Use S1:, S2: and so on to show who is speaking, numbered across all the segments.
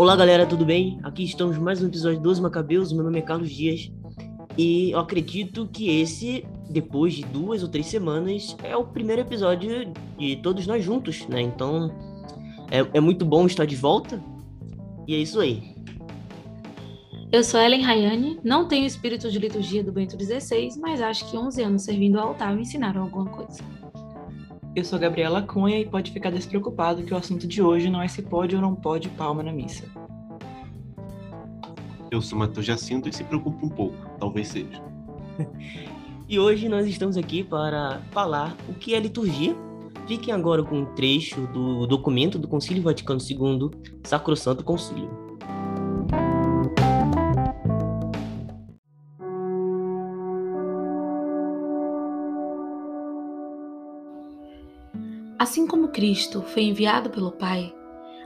S1: Olá galera, tudo bem? Aqui estamos mais um episódio dos Macabeus. Meu nome é Carlos Dias e eu acredito que esse, depois de duas ou três semanas, é o primeiro episódio de todos nós juntos, né? Então é, é muito bom estar de volta e é isso aí.
S2: Eu sou Ellen Rayane, não tenho espírito de liturgia do Bento XVI, mas acho que 11 anos servindo ao altar me ensinaram alguma coisa.
S3: Eu sou Gabriela Cunha e pode ficar despreocupado que o assunto de hoje não é se pode ou não pode palma na missa.
S4: Eu sou Matheus Jacinto e se preocupa um pouco, talvez seja.
S1: e hoje nós estamos aqui para falar o que é liturgia. Fiquem agora com um trecho do documento do Concílio Vaticano II, Sacrosanto Concílio.
S2: Assim como Cristo foi enviado pelo Pai,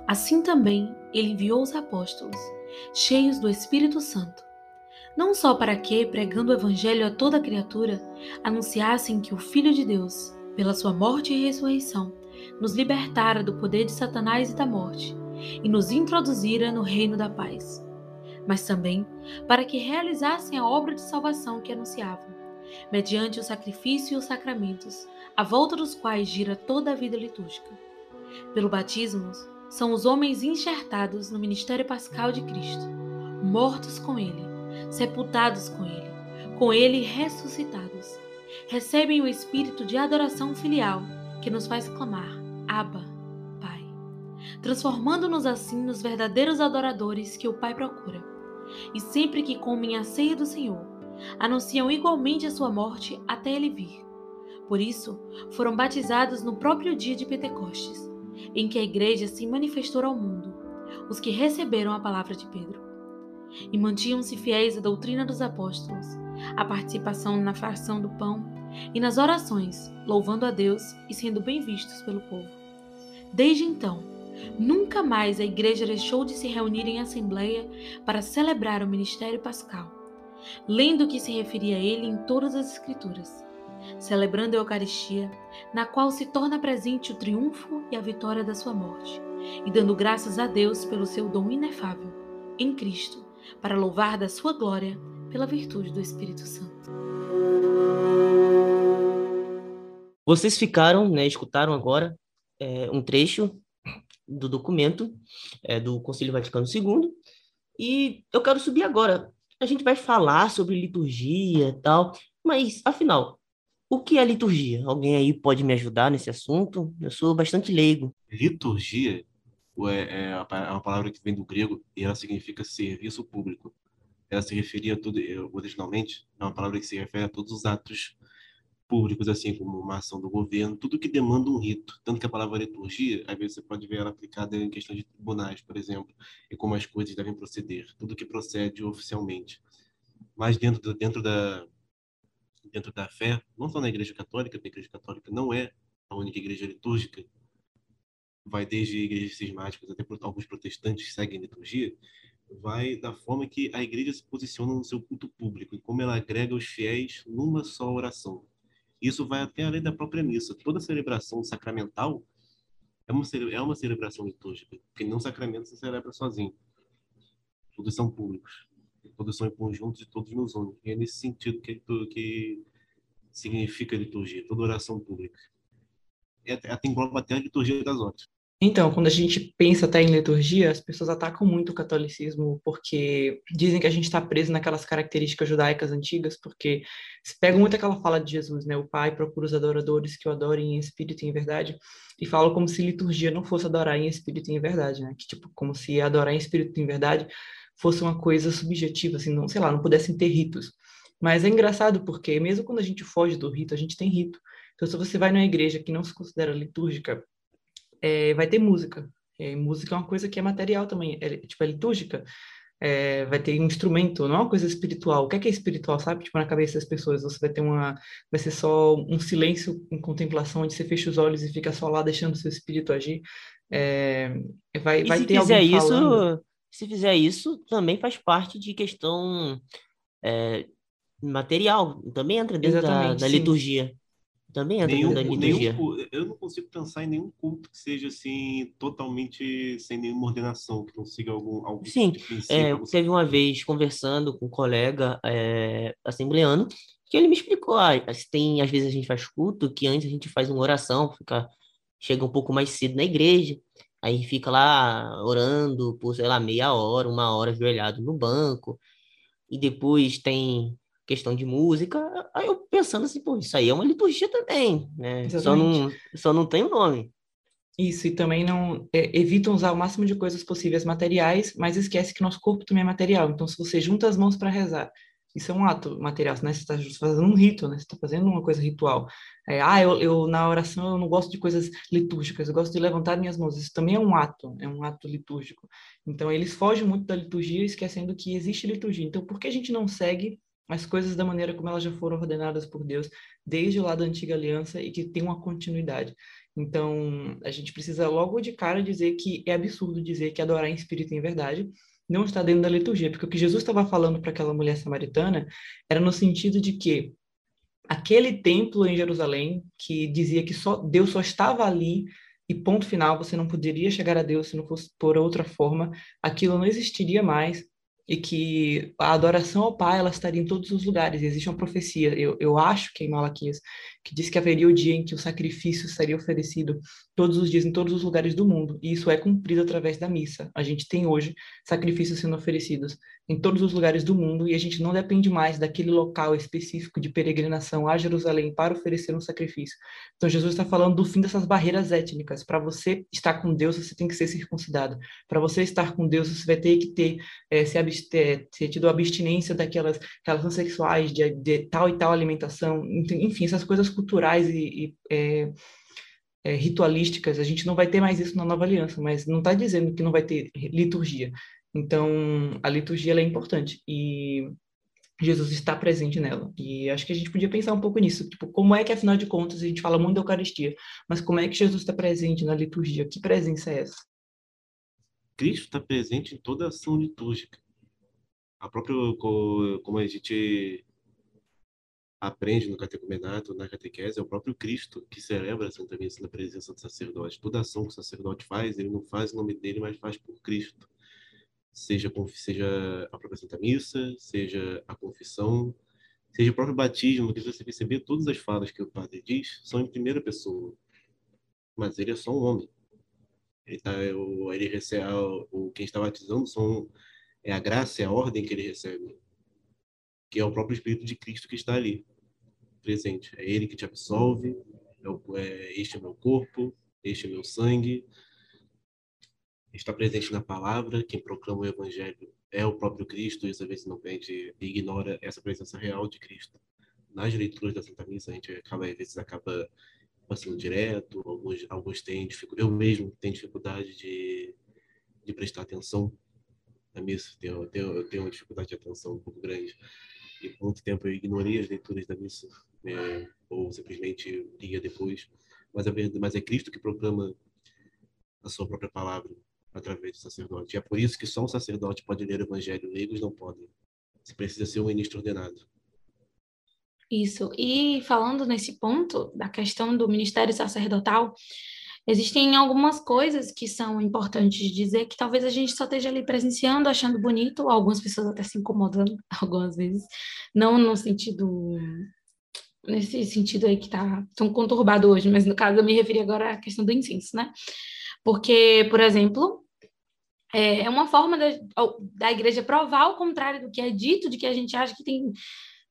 S2: assim também ele enviou os apóstolos, cheios do Espírito Santo, não só para que, pregando o Evangelho a toda criatura, anunciassem que o Filho de Deus, pela sua morte e ressurreição, nos libertara do poder de Satanás e da morte e nos introduzira no reino da paz, mas também para que realizassem a obra de salvação que anunciavam, mediante o sacrifício e os sacramentos, à volta dos quais gira toda a vida litúrgica. Pelo batismo, são os homens enxertados no ministério pascal de Cristo, mortos com Ele, sepultados com Ele, com Ele ressuscitados. Recebem o espírito de adoração filial que nos faz clamar: Abba, Pai, transformando-nos assim nos verdadeiros adoradores que o Pai procura. E sempre que comem a ceia do Senhor, anunciam igualmente a sua morte até ele vir por isso, foram batizados no próprio dia de Pentecostes, em que a igreja se manifestou ao mundo, os que receberam a palavra de Pedro. E mantinham-se fiéis à doutrina dos apóstolos, à participação na fração do pão e nas orações, louvando a Deus e sendo bem vistos pelo povo. Desde então, nunca mais a igreja deixou de se reunir em assembleia para celebrar o ministério pascal, lendo o que se referia a ele em todas as Escrituras celebrando a Eucaristia, na qual se torna presente o triunfo e a vitória da sua morte, e dando graças a Deus pelo seu dom inefável, em Cristo, para louvar da sua glória pela virtude do Espírito Santo.
S1: Vocês ficaram, né, escutaram agora é, um trecho do documento é, do Concílio Vaticano II, e eu quero subir agora. A gente vai falar sobre liturgia e tal, mas afinal, o que é liturgia? Alguém aí pode me ajudar nesse assunto? Eu sou bastante leigo.
S4: Liturgia é, é uma palavra que vem do grego e ela significa serviço público. Ela se referia a tudo, é, originalmente, é uma palavra que se refere a todos os atos públicos, assim como uma ação do governo, tudo que demanda um rito. Tanto que a palavra liturgia, às vezes você pode ver ela aplicada em questão de tribunais, por exemplo, e como as coisas devem proceder, tudo que procede oficialmente. Mas dentro, dentro da, dentro da fé, não só na Igreja Católica, porque a Igreja Católica não é a única igreja litúrgica, vai desde igrejas cismáticas até alguns protestantes seguem liturgia, vai da forma que a igreja se posiciona no seu culto público e como ela agrega os fiéis numa só oração. Isso vai até além da própria missa. Toda celebração sacramental é uma, é uma celebração litúrgica, porque nenhum sacramento se celebra sozinho. Todos são públicos produção em conjunto de todos nos une. E é nesse sentido que, que significa liturgia, toda oração pública. É, até engloba até a liturgia das horas.
S3: Então, quando a gente pensa até em liturgia, as pessoas atacam muito o catolicismo porque dizem que a gente está preso naquelas características judaicas antigas, porque se pega muito aquela fala de Jesus, né? O Pai procura os adoradores que o adorem em espírito e em verdade, e fala como se liturgia não fosse adorar em espírito e em verdade, né? Que tipo, como se adorar em espírito e em verdade fosse uma coisa subjetiva, assim, não, sei lá, não pudessem ter ritos. Mas é engraçado porque mesmo quando a gente foge do rito, a gente tem rito. Então, se você vai numa igreja que não se considera litúrgica, é, vai ter música. É, música é uma coisa que é material também, é, tipo, é litúrgica. É, vai ter um instrumento, não é uma coisa espiritual. O que é, que é espiritual, sabe? Tipo, na cabeça das pessoas, você vai ter uma... Vai ser só um silêncio em contemplação, onde você fecha os olhos e fica só lá deixando o seu espírito agir. É, vai,
S1: e
S3: vai
S1: se
S3: ter alguém
S1: isso,
S3: falando
S1: se fizer isso, também faz parte de questão é, material, também entra dentro da, da
S3: sim.
S1: liturgia. Também entra
S4: Nenhum,
S1: da liturgia.
S4: nenhum, eu não consigo pensar em nenhum culto que seja assim totalmente sem nenhuma ordenação, que não siga algum, algum
S1: Sim,
S4: tipo.
S1: É,
S4: algum
S1: teve uma vez conversando com um colega é, assembleano que ele me explicou, ah, tem, às vezes a gente faz culto que antes a gente faz uma oração, fica, chega um pouco mais cedo na igreja, aí fica lá orando por, sei lá, meia hora, uma hora ajoelhado no banco, e depois tem questão de música, aí eu pensando assim, pô, isso aí é uma liturgia também, né? Só não, só não tem o nome.
S3: Isso, e também não é, evitam usar o máximo de coisas possíveis materiais, mas esquece que nosso corpo também é material. Então, se você junta as mãos para rezar, isso é um ato material, né? Você está fazendo um rito, né? Você está fazendo uma coisa ritual. É, ah, eu, eu, na oração eu não gosto de coisas litúrgicas, eu gosto de levantar minhas mãos. Isso também é um ato, é um ato litúrgico. Então, eles fogem muito da liturgia, esquecendo que existe liturgia. Então, por que a gente não segue as coisas da maneira como elas já foram ordenadas por Deus desde lá da antiga aliança e que tem uma continuidade. Então, a gente precisa logo de cara dizer que é absurdo dizer que adorar em espírito e em verdade não está dentro da liturgia, porque o que Jesus estava falando para aquela mulher samaritana era no sentido de que aquele templo em Jerusalém que dizia que só Deus só estava ali e ponto final, você não poderia chegar a Deus se não fosse por outra forma, aquilo não existiria mais e que a adoração ao Pai ela estaria em todos os lugares. Existe uma profecia, eu, eu acho que é em Malaquias, que diz que haveria o dia em que o sacrifício seria oferecido todos os dias em todos os lugares do mundo, e isso é cumprido através da missa. A gente tem hoje sacrifícios sendo oferecidos em todos os lugares do mundo e a gente não depende mais daquele local específico de peregrinação a Jerusalém para oferecer um sacrifício. Então Jesus está falando do fim dessas barreiras étnicas. Para você estar com Deus, você tem que ser circuncidado. Para você estar com Deus, você vai ter que ter é, se abster, ter tido abstinência daquelas relações sexuais, de, de, tal e tal alimentação, enfim, essas coisas culturais e, e é, é, ritualísticas. A gente não vai ter mais isso na nova aliança, mas não está dizendo que não vai ter liturgia. Então, a liturgia é importante e Jesus está presente nela. E acho que a gente podia pensar um pouco nisso. Tipo, como é que, afinal de contas, a gente fala muito da Eucaristia, mas como é que Jesus está presente na liturgia? Que presença é essa?
S4: Cristo está presente em toda ação litúrgica. A própria, como a gente aprende no catecumenato, na catequese, é o próprio Cristo que celebra a Santa Missa na presença do sacerdote. Toda ação que o sacerdote faz, ele não faz em nome dele, mas faz por Cristo seja, seja a própria Santa Missa, seja a confissão, seja o próprio batismo, que você perceber, todas as falas que o padre diz são em primeira pessoa. Mas ele é só um homem. Ele, tá, o, ele recebe, o, quem está batizando são, é a graça, é a ordem que ele recebe. Que é o próprio Espírito de Cristo que está ali, presente. É ele que te absolve, é, é este é meu corpo, este é meu sangue, está presente na palavra, quem proclama o evangelho é o próprio Cristo, e às vezes não pede e ignora essa presença real de Cristo. Nas leituras da Santa Missa, a gente acaba, às vezes acaba passando direto, alguns, alguns têm dificuldade, eu mesmo tenho dificuldade de, de prestar atenção na missa, tenho, tenho, eu tenho uma dificuldade de atenção um pouco grande, e por muito tempo eu ignorei as leituras da missa, né, ou simplesmente lia depois, mas é, mas é Cristo que proclama a sua própria palavra, através do sacerdote. E é por isso que só um sacerdote pode ler o evangelho, leigos não podem. Você precisa ser um ministro ordenado.
S2: Isso. E falando nesse ponto da questão do ministério sacerdotal, existem algumas coisas que são importantes de dizer que talvez a gente só esteja ali presenciando, achando bonito, algumas pessoas até se incomodando algumas vezes, não no sentido nesse sentido aí que tá tão conturbado hoje, mas no caso eu me referi agora à questão do incenso, né? Porque, por exemplo, é, é uma forma da, da igreja provar o contrário do que é dito, de que a gente acha que tem,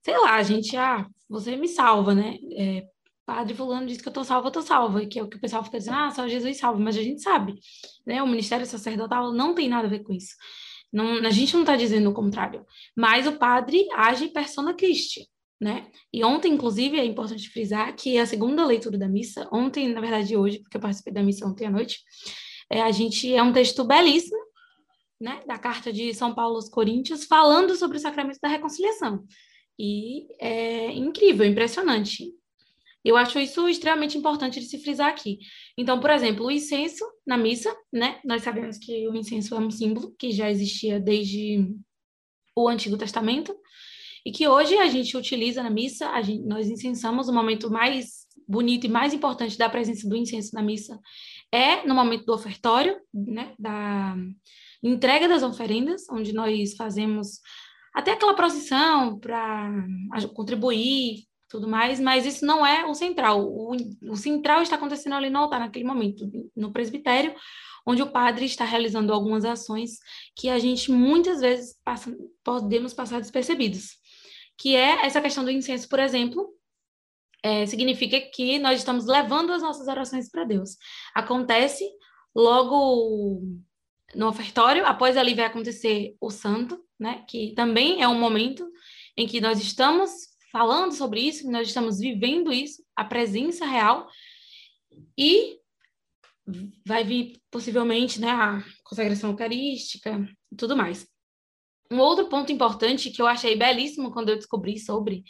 S2: sei lá, a gente, ah, você me salva, né? É, padre fulano diz que eu tô salva, eu tô salva, que é o que o pessoal fica dizendo, ah, só Jesus salva, mas a gente sabe, né? O ministério sacerdotal não tem nada a ver com isso. Não, a gente não está dizendo o contrário, mas o padre age persona Christi, né? E ontem, inclusive, é importante frisar que a segunda leitura da missa, ontem, na verdade, hoje, porque eu participei da missa ontem à noite, é, a gente é um texto belíssimo, né, da carta de São Paulo aos Coríntios, falando sobre o sacramento da reconciliação. E é incrível, impressionante. Eu acho isso extremamente importante de se frisar aqui. Então, por exemplo, o incenso na missa, né? Nós sabemos que o incenso é um símbolo que já existia desde o Antigo Testamento e que hoje a gente utiliza na missa, gente, nós incensamos o momento mais bonito e mais importante da presença do incenso na missa é no momento do ofertório, né, da entrega das oferendas, onde nós fazemos até aquela procissão para contribuir, tudo mais, mas isso não é o central. O, o central está acontecendo ali no altar, naquele momento, no presbitério, onde o padre está realizando algumas ações que a gente muitas vezes passa, podemos passar despercebidos, que é essa questão do incenso, por exemplo, é, significa que nós estamos levando as nossas orações para Deus. Acontece logo no ofertório, após ali vai acontecer o santo, né, que também é um momento em que nós estamos falando sobre isso, nós estamos vivendo isso, a presença real, e vai vir possivelmente né, a consagração eucarística e tudo mais. Um outro ponto importante que eu achei belíssimo quando eu descobri sobre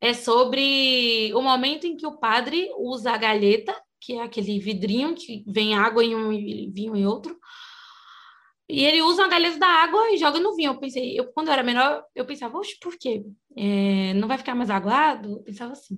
S2: é sobre o momento em que o padre usa a galheta, que é aquele vidrinho que vem água em um e vinho em outro, e ele usa uma galheta da água e joga no vinho. Eu pensei, eu, quando eu era menor, eu pensava, oxe, por quê? É, não vai ficar mais aguado? Eu pensava assim.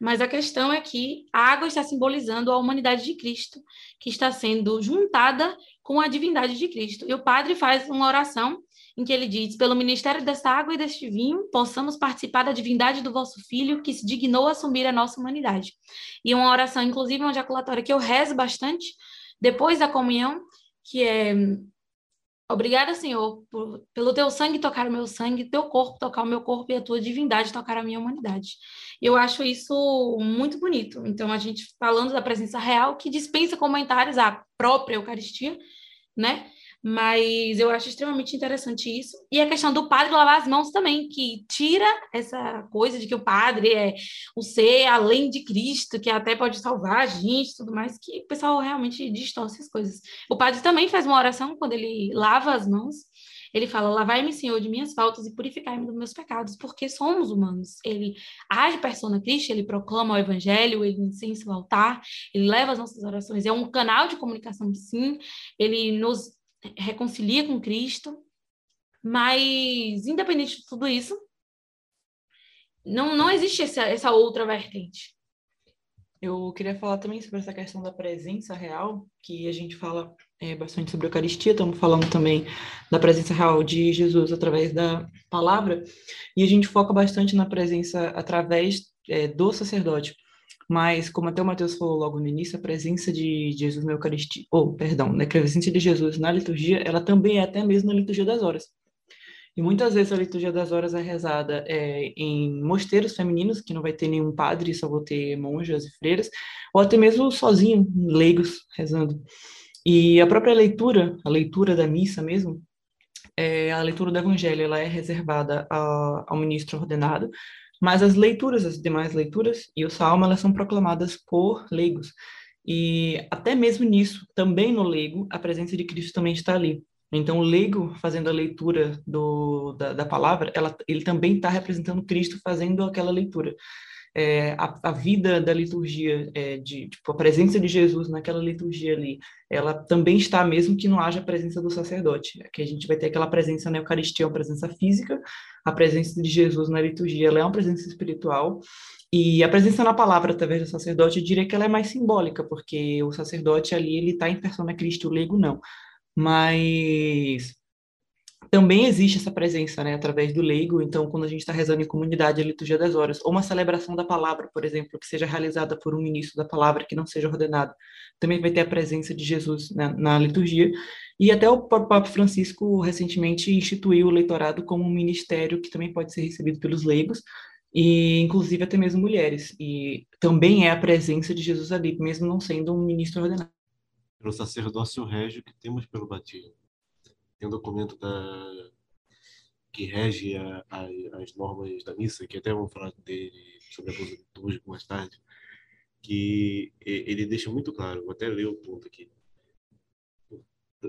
S2: Mas a questão é que a água está simbolizando a humanidade de Cristo, que está sendo juntada com a divindade de Cristo. E o padre faz uma oração em que ele diz: Pelo ministério dessa água e deste vinho, possamos participar da divindade do vosso Filho, que se dignou assumir a nossa humanidade. E uma oração, inclusive, uma ejaculatória que eu rezo bastante depois da comunhão, que é Obrigada, Senhor, por, pelo teu sangue tocar o meu sangue, teu corpo tocar o meu corpo e a tua divindade tocar a minha humanidade. Eu acho isso muito bonito. Então, a gente falando da presença real, que dispensa comentários à própria Eucaristia, né? Mas eu acho extremamente interessante isso. E a questão do padre lavar as mãos também, que tira essa coisa de que o padre é o ser além de Cristo, que até pode salvar a gente tudo mais, que o pessoal realmente distorce as coisas. O padre também faz uma oração quando ele lava as mãos. Ele fala: Lavai-me, Senhor, de minhas faltas e purificai-me dos meus pecados, porque somos humanos. Ele age persona Cristo, ele proclama o evangelho, ele incensa o altar, ele leva as nossas orações. É um canal de comunicação, sim. Ele nos reconcilia com Cristo, mas independente de tudo isso, não, não existe essa, essa outra vertente.
S3: Eu queria falar também sobre essa questão da presença real, que a gente fala é, bastante sobre a Eucaristia, estamos falando também da presença real de Jesus através da palavra, e a gente foca bastante na presença através é, do sacerdote. Mas, como até o Mateus falou logo no início, a presença de Jesus na Eucaristia, ou, perdão, né, a presença de Jesus na liturgia, ela também é até mesmo na liturgia das horas. E muitas vezes a liturgia das horas é rezada é, em mosteiros femininos, que não vai ter nenhum padre, só vou ter monjas e freiras, ou até mesmo sozinho, leigos, rezando. E a própria leitura, a leitura da missa mesmo, é, a leitura do evangelho, ela é reservada a, ao ministro ordenado, mas as leituras, as demais leituras e o salmo, elas são proclamadas por leigos. E até mesmo nisso, também no leigo, a presença de Cristo também está ali. Então, o leigo fazendo a leitura do, da, da palavra, ela, ele também está representando Cristo fazendo aquela leitura é, a, a, vida da liturgia, é, de tipo, a presença de Jesus naquela liturgia ali, ela também está mesmo que não haja a presença do sacerdote. Que a gente vai ter aquela presença na Eucaristia, uma presença física, a presença de Jesus na liturgia, ela é uma presença espiritual. E a presença na palavra através do sacerdote, eu diria que ela é mais simbólica, porque o sacerdote ali, ele está em persona Cristo, o leigo não. Mas também existe essa presença, né, através do leigo. Então, quando a gente está rezando em comunidade a liturgia das horas, ou uma celebração da palavra, por exemplo, que seja realizada por um ministro da palavra que não seja ordenado, também vai ter a presença de Jesus na, na liturgia. E até o Papa Francisco recentemente instituiu o leitorado como um ministério que também pode ser recebido pelos leigos, e inclusive até mesmo mulheres. E também é a presença de Jesus ali, mesmo não sendo um ministro ordenado.
S4: Pelo sacerdócio régio que temos pelo batismo tem um documento da, que rege a, a, as normas da missa, que até vamos falar dele sobre a liturgia mais tarde, que ele deixa muito claro, vou até ler o ponto aqui.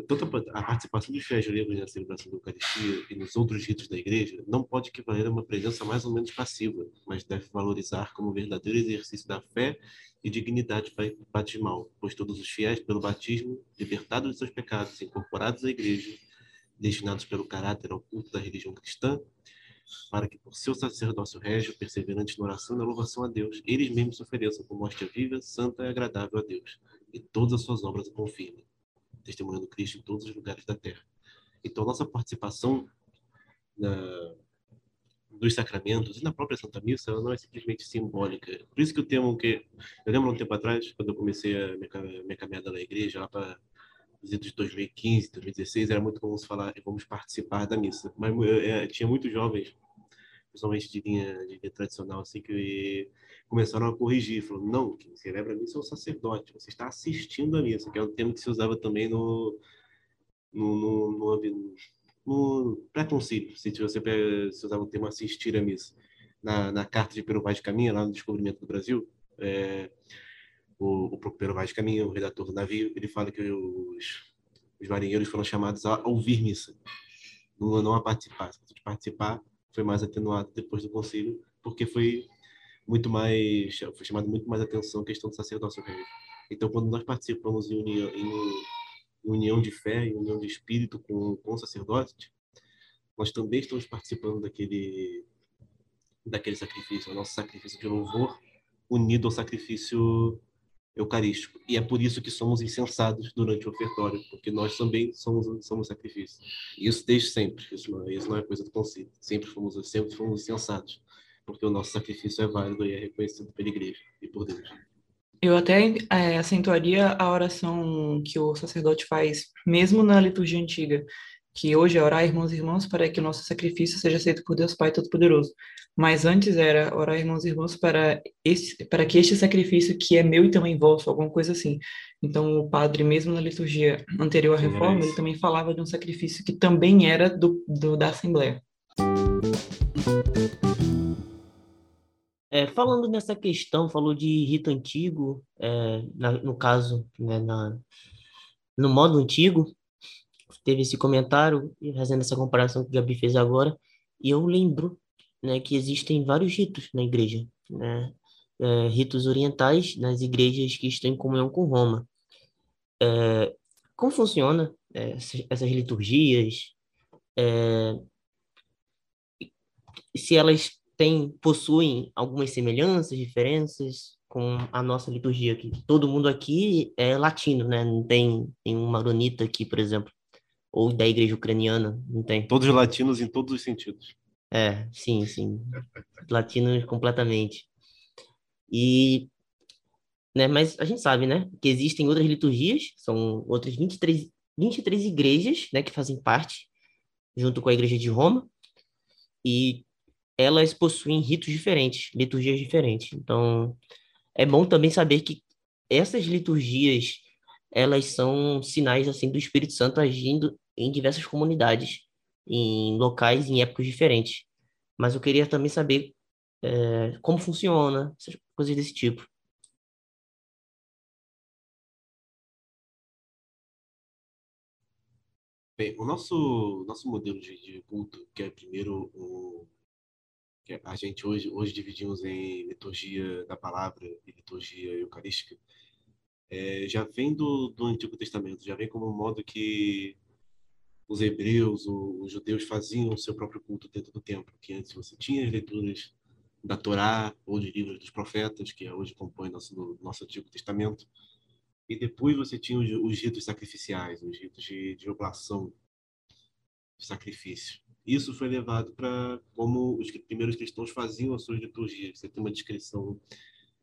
S4: Tanto a participação dos fiéis leigos na celebração da Eucaristia e nos outros ritos da Igreja não pode equivaler a uma presença mais ou menos passiva, mas deve valorizar como verdadeiro exercício da fé e dignidade batismal, pois todos os fiéis, pelo batismo, libertados de seus pecados, incorporados à Igreja, destinados pelo caráter ao culto da religião cristã, para que por seu sacerdócio régio, perseverante na oração e na louvação a Deus, eles mesmos se ofereçam como hóstia viva, santa e agradável a Deus, e todas as suas obras o confirmem, testemunhando Cristo em todos os lugares da terra. Então, nossa participação na, dos sacramentos e na própria Santa Missa, ela não é simplesmente simbólica. Por isso que o termo que... Eu lembro um tempo atrás, quando eu comecei a minha, minha caminhada na igreja, lá para de 2015, 2016, era muito comum se falar vamos participar da missa. Mas é, tinha muitos jovens, principalmente de linha, de linha tradicional, assim, que começaram a corrigir. Falaram, não, quem celebra a missa é o sacerdote, você está assistindo a missa, que é um termo que se usava também no, no, no, no, no pré-concílio, se você se usava o termo assistir a missa. Na, na carta de Pero Vaz de Caminha, lá no Descobrimento do Brasil, é, o, o Vaz de Caminha, o redator do navio, ele fala que os, os marinheiros foram chamados a ouvir missa, não, não a participar. Se participar foi mais atenuado depois do concílio, porque foi muito mais, foi chamado muito mais atenção a questão do sacerdócio religioso. Então, quando nós participamos em união, em união de fé, em união de espírito com, com o sacerdote, nós também estamos participando daquele, daquele sacrifício, o nosso sacrifício de louvor unido ao sacrifício eucarístico. E é por isso que somos incensados durante o ofertório, porque nós também somos somos sacrifício. E isso desde sempre, isso não, isso não é coisa do concílio. Sempre fomos sempre fomos incensados, porque o nosso sacrifício é válido e é reconhecido pela igreja e por Deus.
S3: Eu até é, acentuaria a oração que o sacerdote faz, mesmo na liturgia antiga, que hoje é orar, irmãos e irmãos, para que o nosso sacrifício seja aceito por Deus Pai Todo-Poderoso. Mas antes era orar, irmãos e irmãos, para, esse, para que este sacrifício, que é meu e também vosso, alguma coisa assim. Então, o padre, mesmo na liturgia anterior à reforma, ele também falava de um sacrifício que também era do, do da Assembleia.
S1: É, falando nessa questão, falou de rito antigo, é, na, no caso, né, na, no modo antigo, teve esse comentário, fazendo essa comparação que o Gabi fez agora, e eu lembro né, que existem vários ritos na igreja, né, é, ritos orientais nas igrejas que estão em comunhão com Roma. É, como funciona é, essas, liturgias? É, se elas tem, possuem algumas semelhanças, diferenças com a nossa liturgia aqui. Todo mundo aqui é latino, né? Não tem nenhum maronita aqui, por exemplo. Ou da igreja ucraniana, não tem.
S4: Todos latinos em todos os sentidos.
S1: É, sim, sim. Latinos completamente. E, né, mas a gente sabe, né, que existem outras liturgias, são outras 23, 23 igrejas, né, que fazem parte, junto com a igreja de Roma, e elas possuem ritos diferentes, liturgias diferentes. Então, é bom também saber que essas liturgias, elas são sinais assim do Espírito Santo agindo em diversas comunidades, em locais, em épocas diferentes. Mas eu queria também saber é, como funciona, essas coisas desse tipo.
S4: Bem, o nosso, nosso modelo de, de culto, que é primeiro o que a gente hoje, hoje dividimos em liturgia da palavra e liturgia eucarística, é, já vem do, do Antigo Testamento, já vem como um modo que os hebreus, os judeus faziam o seu próprio culto dentro do templo, que antes você tinha as leituras da Torá ou de livros dos profetas, que hoje compõe nosso nosso Antigo Testamento, e depois você tinha os, os ritos sacrificiais, os ritos de, de oblação, de sacrifício. Isso foi levado para como os primeiros cristãos faziam as suas liturgias. Você tem uma descrição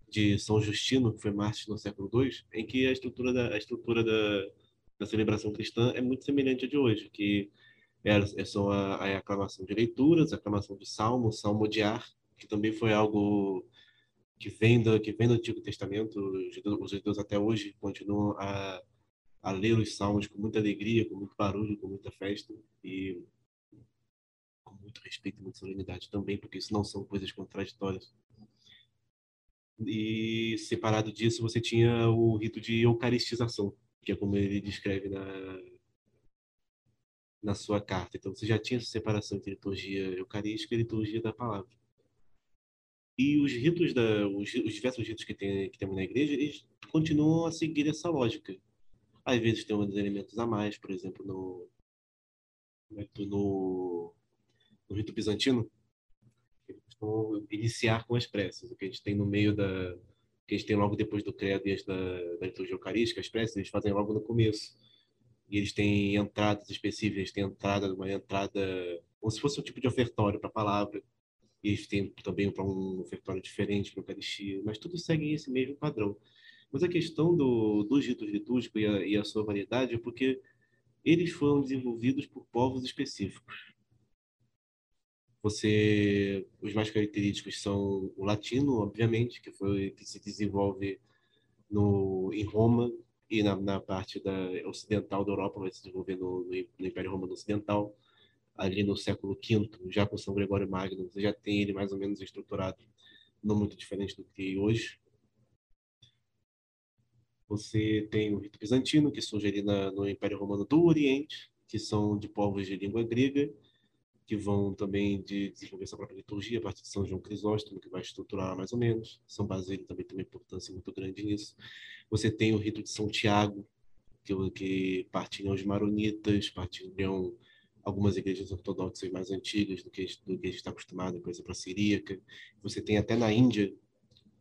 S4: de São Justino, que foi mártir no século II, em que a estrutura da, a estrutura da, da celebração cristã é muito semelhante à de hoje, que é, é só a, a aclamação de leituras, a aclamação de salmos, salmodiar, que também foi algo que vem do, que vem do Antigo Testamento. Os judeus, até hoje continuam a, a ler os salmos com muita alegria, com muito barulho, com muita festa. E com muito respeito e muita solenidade também, porque isso não são coisas contraditórias. E separado disso, você tinha o rito de eucaristização, que é como ele descreve na na sua carta. Então você já tinha essa separação entre liturgia eucarística e liturgia da palavra. E os ritos da os, os diversos ritos que tem que temos na igreja, eles continuam a seguir essa lógica. Às vezes tem uns elementos a mais, por exemplo, no no rito bizantino, vão iniciar com as preces. O que a gente tem no meio da. Que gente tem logo depois do credo e da, da liturgia eucarística, as preces, eles fazem logo no começo. E eles têm entradas específicas, eles têm entrada, uma entrada como se fosse um tipo de ofertório para a palavra. E eles têm também para um ofertório diferente para a Eucaristia, mas tudo segue esse mesmo padrão. Mas a questão do, do rito litúrgico e a, e a sua variedade é porque eles foram desenvolvidos por povos específicos. Você, os mais característicos são o latino, obviamente, que foi que se desenvolve no em Roma e na, na parte da ocidental da Europa, vai se desenvolver no, no Império Romano Ocidental, ali no século V, já com São Gregório Magno, você já tem ele mais ou menos estruturado, não muito diferente do que hoje. Você tem o rito bizantino, que surge ali na, no Império Romano do Oriente, que são de povos de língua grega, que vão também de desenvolver sua própria liturgia a partir de São João Crisóstomo, que vai estruturar mais ou menos. São Basílio também tem uma importância muito grande nisso. Você tem o rito de São Tiago, que, que partilham os maronitas, partilham algumas igrejas ortodoxas mais antigas do que, do que a gente está acostumado, por exemplo, a siríaca. Você tem até na Índia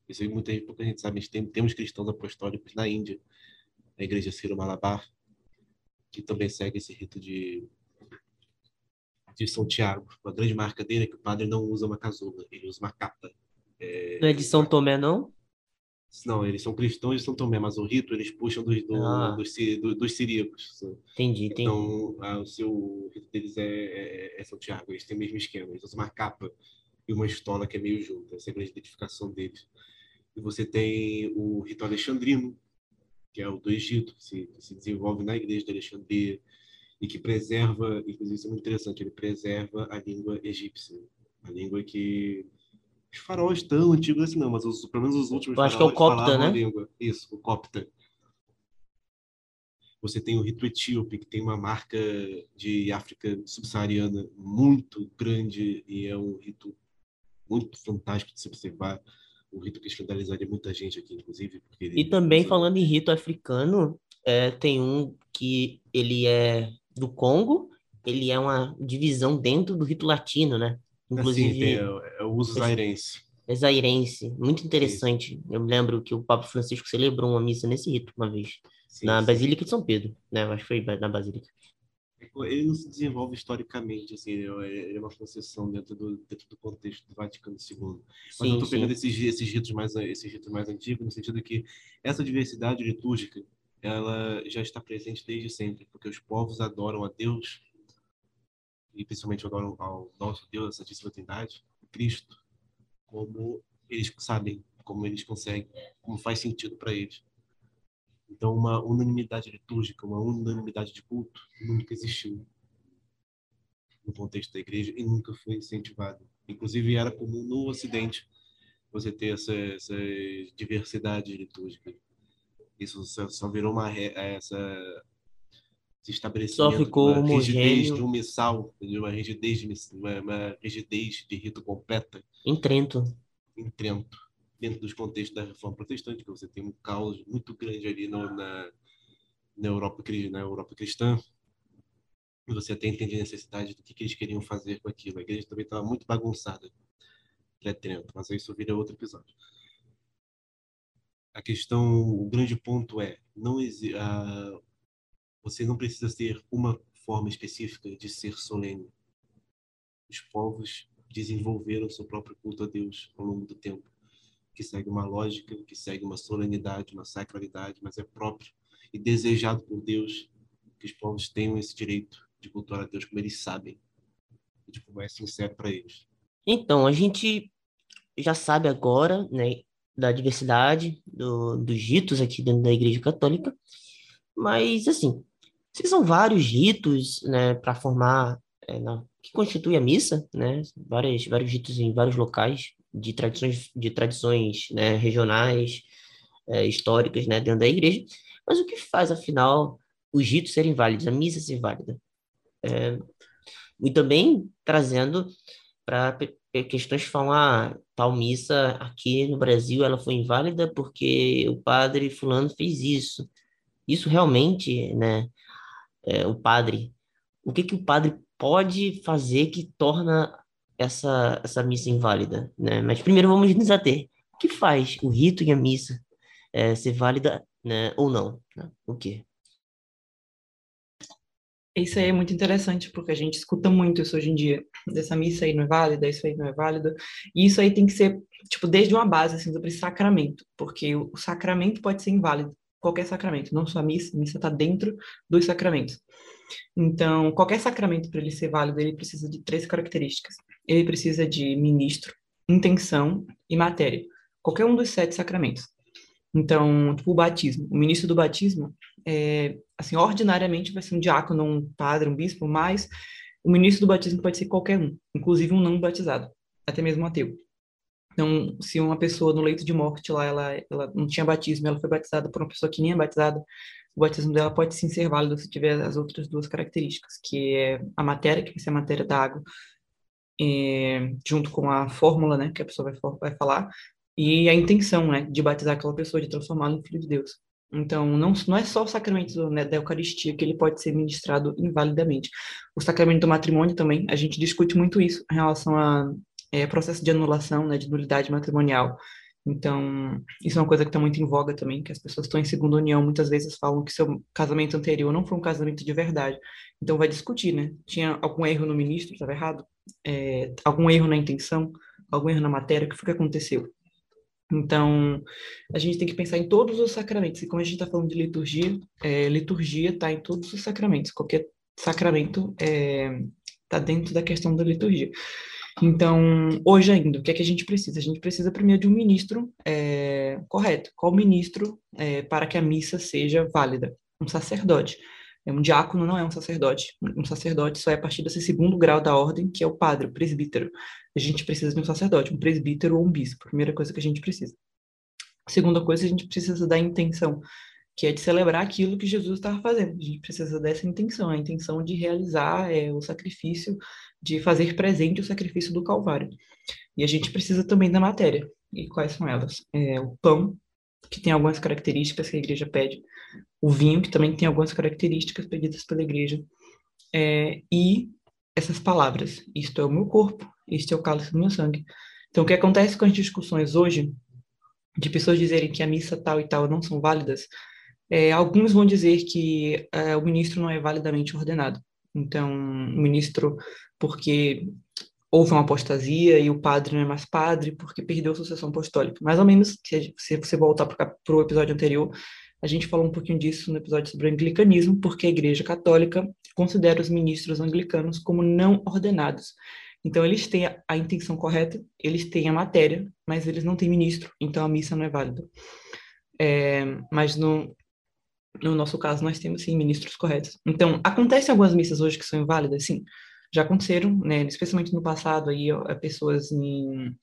S4: isso aí muita pouca gente sabe, a gente tem, temos cristãos apostólicos na Índia, a igreja Ciro Malabar, que também segue esse rito de, de São Tiago. Uma grande marca dele é que o padre não usa uma casula, ele usa uma capa.
S1: É, não é de São Tomé, não?
S4: Não, eles são cristãos de São Tomé, mas o rito eles puxam dos, do, ah. dos, do, dos siríacos.
S1: Entendi, entendi.
S4: Então, a, o seu o rito deles é, é, é, São Tiago, eles têm o mesmo esquema, eles usam uma capa e uma estola que é meio junta, essa é a grande identificação deles. E você tem o rito alexandrino, que é o do Egito, que se, que se desenvolve na igreja de Alexandria e que preserva, inclusive isso é muito interessante, ele preserva a língua egípcia, a língua que os faraós tão antigos assim não, mas os, pelo menos os últimos
S1: Eu acho que é o copta, né?
S4: língua. Isso, o copta. Você tem o rito etíope, que tem uma marca de África subsaariana muito grande e é um rito muito fantástico de se observar o rito que escandalizaria muita gente aqui, inclusive.
S1: e também, falando em rito africano, é, tem um que ele é do Congo, ele é uma divisão dentro do rito latino, né?
S4: Inclusive, assim, tem, é, é o uso zairense.
S1: É zairense, muito interessante. Sim. Eu me lembro que o Papa Francisco celebrou uma missa nesse rito uma vez, sim, na sim. Basílica de São Pedro, né? Acho que foi na Basílica
S4: ele não se desenvolve historicamente, assim, ele é uma concessão dentro do, dentro do contexto do Vaticano II. Mas sim, eu estou pegando esses, esses, ritos mais, esses ritos mais antigos, no sentido que essa diversidade litúrgica ela já está presente desde sempre, porque os povos adoram a Deus, e principalmente adoram ao nosso Deus, a Santíssima Trindade, Cristo, como eles sabem, como eles conseguem, como faz sentido para eles. Então, uma unanimidade litúrgica, uma unanimidade de culto nunca existiu no contexto da igreja e nunca foi incentivada. Inclusive, era comum no Ocidente você ter essa, essa diversidade litúrgica. Isso só, só virou uma essa esse estabelecimento
S1: só ficou
S4: uma
S1: rigidez
S4: de um missal, de uma rigidez de, uma, uma rigidez de rito completa.
S1: Em Trento.
S4: Em Trento dentro dos contextos da reforma protestante, que você tem um caos muito grande ali no, na, na, Europa, na Europa cristã, você até entende a necessidade do que, que eles queriam fazer com aquilo. A igreja também estava muito bagunçada pré-trento, mas isso vira outro episódio. A questão, o grande ponto é, não a, você não precisa ter uma forma específica de ser solene. Os povos desenvolveram seu próprio culto a Deus ao longo do tempo que segue uma lógica, que segue uma solenidade, uma sacralidade, mas é próprio e desejado por Deus que os povos tenham esse direito de cultuar a Deus como eles sabem e tipo, é sincero para eles.
S1: Então, a gente já sabe agora, né, da diversidade do, dos ritos aqui dentro da Igreja Católica, mas, assim, se são vários ritos, né, para formar, é, na, que constitui a missa, né, vários, vários ritos em vários locais, de tradições, de tradições né, regionais, é, históricas né, dentro da igreja. Mas o que faz, afinal, os ritos serem válidos, a missa ser válida? É, e também trazendo para questões que falam, ah, tal missa aqui no Brasil ela foi inválida porque o padre fulano fez isso. Isso realmente, né, é, o padre, o que que o padre pode fazer que torna essa, essa missa inválida, né? Mas primeiro vamos nos ater. O que faz o rito e a missa é, ser válida né, ou não? Né? O quê?
S3: Isso aí é muito interessante, porque a gente escuta muito isso hoje em dia. Dessa missa aí não é válida, isso aí não é válido. E isso aí tem que ser, tipo, desde uma base, assim, sobre sacramento. Porque o sacramento pode ser inválido. Qualquer sacramento, não só a missa. A missa está dentro dos sacramentos. Então, qualquer sacramento, para ele ser válido, ele precisa de três características. Ele precisa de ministro, intenção e matéria. Qualquer um dos sete sacramentos. Então, tipo, o batismo. O ministro do batismo, é, assim, ordinariamente vai ser um diácono, um padre, um bispo, mas o ministro do batismo pode ser qualquer um, inclusive um não batizado, até mesmo um ateu. Então, se uma pessoa no leito de morte lá, ela, ela não tinha batismo, ela foi batizada por uma pessoa que nem é batizada, o batismo dela pode sim ser válido se tiver as outras duas características, que é a matéria, que vai ser a matéria da água, é, junto com a fórmula, né, que a pessoa vai, vai falar, e a intenção, né, de batizar aquela pessoa, de transformá-la em filho de Deus. Então, não, não é só o sacramento né, da Eucaristia que ele pode ser ministrado invalidamente. O sacramento do matrimônio também, a gente discute muito isso em relação a é, processo de anulação, né, de nulidade matrimonial. Então, isso é uma coisa que está muito em voga também, que as pessoas estão em segunda união, muitas vezes falam que seu casamento anterior não foi um casamento de verdade. Então, vai discutir, né? Tinha algum erro no ministro, estava errado? É, algum erro na intenção? Algum erro na matéria? O que foi que aconteceu? Então, a gente tem que pensar em todos os sacramentos. E como a gente está falando de liturgia, é, liturgia está em todos os sacramentos. Qualquer sacramento está é, tá dentro da questão da liturgia. Então, hoje ainda, o que é que a gente precisa? A gente precisa primeiro de um ministro é, correto. Qual ministro é, para que a missa seja válida? Um sacerdote. É um diácono não é um sacerdote. Um sacerdote só é a partir desse segundo grau da ordem, que é o padre, o presbítero. A gente precisa de um sacerdote, um presbítero ou um bispo. Primeira coisa que a gente precisa. Segunda coisa, a gente precisa da intenção, que é de celebrar aquilo que Jesus estava fazendo. A gente precisa dessa intenção, a intenção de realizar é, o sacrifício, de fazer presente o sacrifício do Calvário. E a gente precisa também da matéria. E quais são elas? É, o pão, que tem algumas características que a igreja pede, o vinho, que também tem algumas características pedidas pela igreja, é, e essas palavras: Isto é o meu corpo, este é o cálice do meu sangue. Então, o que acontece com as discussões hoje, de pessoas dizerem que a missa tal e tal não são válidas, é, alguns vão dizer que é, o ministro não é validamente ordenado. Então, o ministro, porque houve uma apostasia e o padre não é mais padre porque perdeu a sucessão apostólica. Mais ou menos, se você voltar para o episódio anterior, a gente falou um pouquinho disso no episódio sobre o anglicanismo, porque a Igreja Católica considera os ministros anglicanos como não ordenados. Então, eles têm a intenção correta, eles têm a matéria, mas eles não têm ministro, então a missa não é válida. É, mas no, no nosso caso, nós temos, sim, ministros corretos. Então, acontecem algumas missas hoje que são inválidas, sim já aconteceram, né, especialmente no passado, aí, pessoas em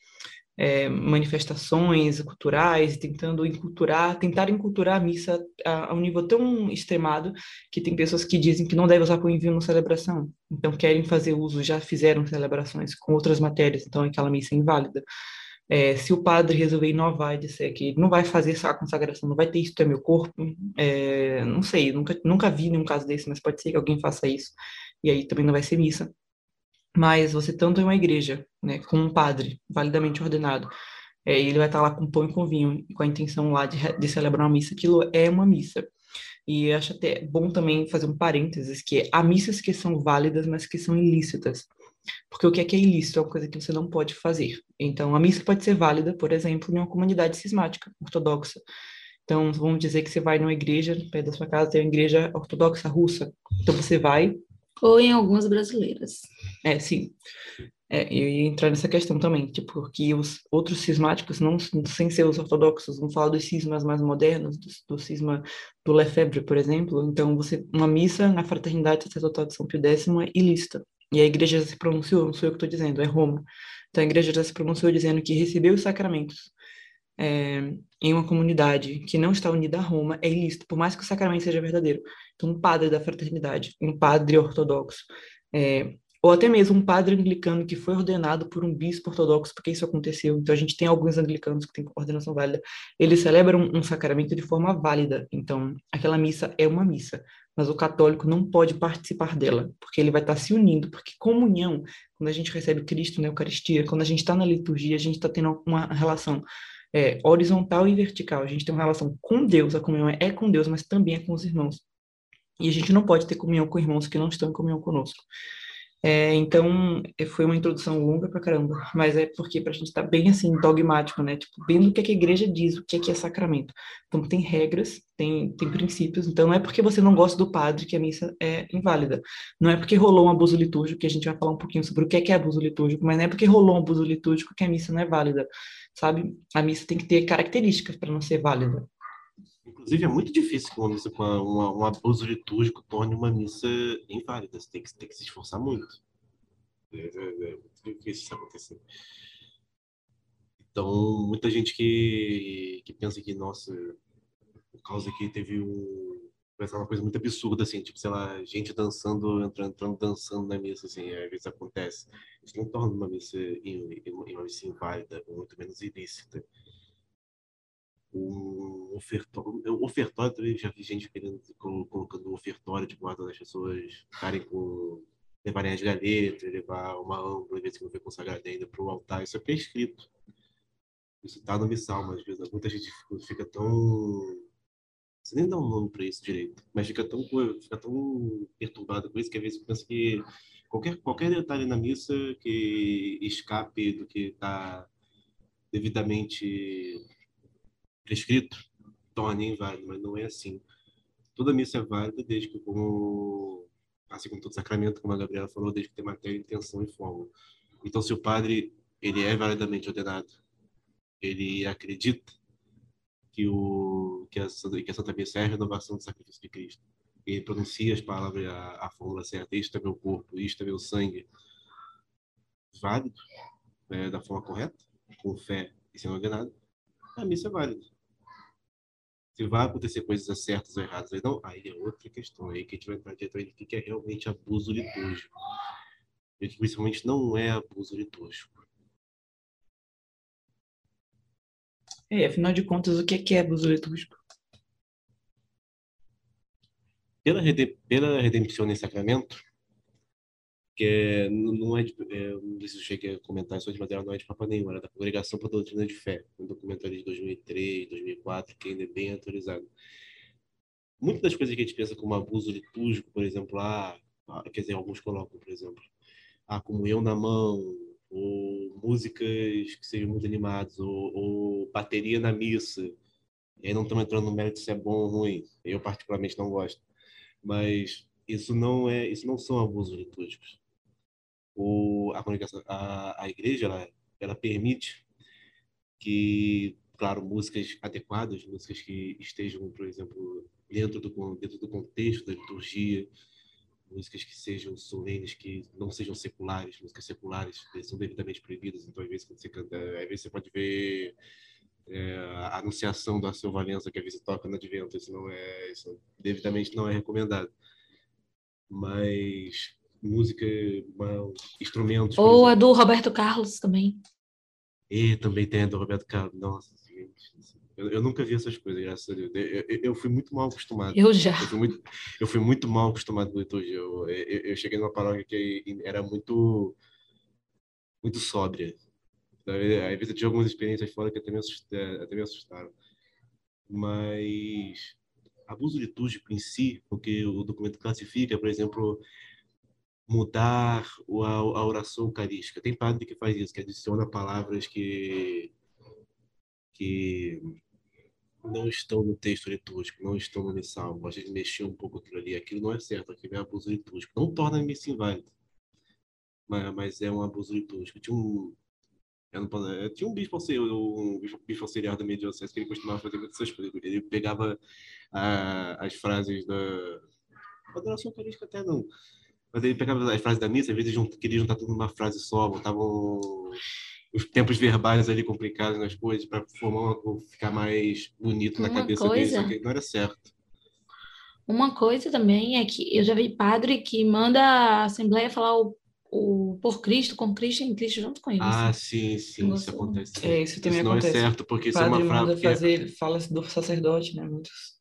S3: é, manifestações culturais, tentando enculturar, tentar enculturar a missa a, a, um nível tão extremado que tem pessoas que dizem que não deve usar vinho na celebração, então querem fazer uso, já fizeram celebrações com outras matérias, então aquela missa é inválida. É, se o padre resolver inovar e disser que não vai fazer essa consagração, não vai ter isso é meu corpo, é, não sei, nunca, nunca vi nenhum caso desse, mas pode ser que alguém faça isso e aí também não vai ser missa. Mas você tanto em uma igreja, né, com um padre validamente ordenado, é, ele vai estar lá com pão e com vinho, com a intenção lá de, de celebrar uma missa, aquilo é uma missa. E acho até bom também fazer um parênteses, que há missas que são válidas, mas que são ilícitas. Porque o que é que é ilícito é uma coisa que você não pode fazer. Então, a missa pode ser válida, por exemplo, em uma comunidade cismática, ortodoxa. Então, vamos dizer que você vai numa igreja, perto da sua casa tem uma igreja ortodoxa russa. Então, você vai,
S2: ou em algumas brasileiras.
S3: É, sim. É, eu ia entrar nessa questão também, tipo, porque os outros cismáticos, não sem ser os ortodoxos, vão falar dos cismas mais modernos, do, do cisma do Lefebvre, por exemplo. Então, você uma missa na Fraternidade Sacerdotal de São Pio X é ilícita. E a igreja já se pronunciou, não sou eu que estou dizendo, é Roma. Então, a igreja já se pronunciou dizendo que receber os sacramentos é, em uma comunidade que não está unida a Roma é ilícito, por mais que o sacramento seja verdadeiro. Então, um padre da fraternidade, um padre ortodoxo, é, ou até mesmo um padre anglicano que foi ordenado por um bispo ortodoxo, porque isso aconteceu. Então, a gente tem alguns anglicanos que têm ordenação válida. Eles celebram um sacramento de forma válida. Então, aquela missa é uma missa. mas o católico não pode participar dela, porque ele vai estar se unindo, porque comunhão, quando a gente recebe Cristo na Eucaristia, quando a gente está na liturgia, a gente está tendo uma relação é, horizontal e vertical. A gente tem uma relação com Deus, a comunhão é com Deus, mas também é com os irmãos. E a gente não pode ter comunhão com irmãos que não estão em comunhão conosco. É, então, é, foi uma introdução longa pra caramba, mas é porque pra gente tá bem assim, dogmático, né? Tipo, vendo o que, é que a igreja diz, o que é, que é sacramento. Então, tem regras, tem, tem princípios, então não é porque você não gosta do padre que a missa é inválida. Não é porque rolou um abuso litúrgico, que a gente vai falar um pouquinho sobre o que é, que é abuso litúrgico, mas não é porque rolou um abuso litúrgico que a missa não é válida, sabe? A missa tem que ter características para não ser válida.
S4: Inclusive, é muito difícil que uma missa com um abuso litúrgico torne uma missa inválida. Você tem que, tem que se esforçar muito. É, é, é muito difícil isso acontecer. Então, muita gente que, que pensa que, nossa, por causa que teve um. Vai uma coisa muito absurda, assim, tipo, sei lá, gente dançando, entrando, entrando dançando na missa, assim, às vezes acontece. Isso não torna uma missa, uma missa inválida, ou muito menos ilícita o ofertório, o ofertório também já vi gente querendo, colocando o ofertório de guarda as pessoas ficarem com levarem as galetas, levar uma às vezes que não foi consagrada ainda para o altar, isso é prescrito. Isso está no missal, mas às vezes muita gente fica tão você nem dá um nome para isso direito, mas fica tão, fica tão perturbado com isso que às vezes pensa que qualquer, qualquer detalhe na missa que escape do que está devidamente prescrito torne inválido, mas não é assim. Toda missa é válida desde que, como, assim como todo sacramento, como a Gabriela falou, desde que tem matéria, intenção e forma. Então, se o padre ele é validamente ordenado, ele acredita que, o, que, a, que Santa Missa é a renovação do sacrifício de Cristo, ele pronuncia as palavras, a, a fórmula certa, isto é meu corpo, isto é meu sangue, válido, né, da forma correta, com fé e sendo ordenado, a missa é válida. Se vai acontecer coisas certas ou erradas, aí não, aí é outra questão. Aí que a gente vai entrar diretamente o que é realmente abuso litúrgico. E principalmente não é abuso litúrgico.
S3: É, afinal de contas, o que é, que é abuso litúrgico?
S4: Pela, pela redempção em sacramento, que é, não é, de, é, não sei se eu cheguei a comentar isso, mas ela não é de Papa nenhum, era da Congregação para a Doutrina de Fé, um documento de 2003, 2004, que ainda é bem atualizado. Muitas das coisas que a gente pensa como abuso litúrgico, por exemplo, ah, quer dizer, alguns colocam, por exemplo, a comunhão na mão, ou músicas que sejam muito animadas, ou, ou bateria na missa. E aí não estamos entrando no mérito se é bom ou ruim. Eu particularmente não gosto. Mas isso não é, isso não são abusos litúrgicos o, a comunicação, a, a igreja, ela, ela permite que, claro, músicas adequadas, músicas que estejam, por exemplo, dentro do, dentro do contexto da liturgia, músicas que sejam solenes, que não sejam seculares, músicas seculares são devidamente proibidas, então às vezes quando você canta, às vezes você pode ver é, a anunciação da seu Valença que às vezes toca no advento, isso não é, isso devidamente não é recomendado. Mas música, instrumentos.
S2: Ou a do Roberto Carlos também.
S4: E também tem a do Roberto Carlos. Nossa, gente. Eu, eu nunca vi essas coisas, graças a Deus. Eu, eu, eu fui muito mal acostumado.
S2: Eu já.
S4: Eu fui muito, eu fui muito mal acostumado com liturgia. Eu, eu, cheguei numa paróquia que era muito, muito sóbria. Às vezes eu tive algumas experiências fora que até me, assustaram, até me assustaram. Mas abuso litúrgico em si, porque o documento classifica, por exemplo, mudar a, a oração eucarística. Tem padre que faz isso, que adiciona palavras que, que não estão no texto litúrgico, não estão no missal. Gosta de mexer um pouco aquilo ali. Aquilo não é certo, aquilo é abuso litúrgico. Não torna a missa inválida, mas, mas é um abuso litúrgico. Tinha um, não, tinha um bispo, um bispo, bispo auxiliar da minha diocese que ele costumava fazer muitas essas coisas. Ele pegava a, as frases da... A oração eucarística até não mas ele pegava as frases da missa, às vezes queria juntar tudo numa frase só, botavam os tempos verbais ali complicados nas coisas para formar uma, ficar mais bonito na
S2: uma
S4: cabeça
S2: coisa,
S4: dele, só que não era certo.
S2: Uma coisa também é que eu já vi padre que manda a Assembleia falar o, o por Cristo, com Cristo em Cristo junto com ele.
S4: Ah, sim, sim, isso acontece.
S3: É, isso também
S4: isso
S3: acontece.
S4: não é certo, porque isso é uma
S3: frase.
S4: Fazer,
S3: fala do sacerdote, né? Muitos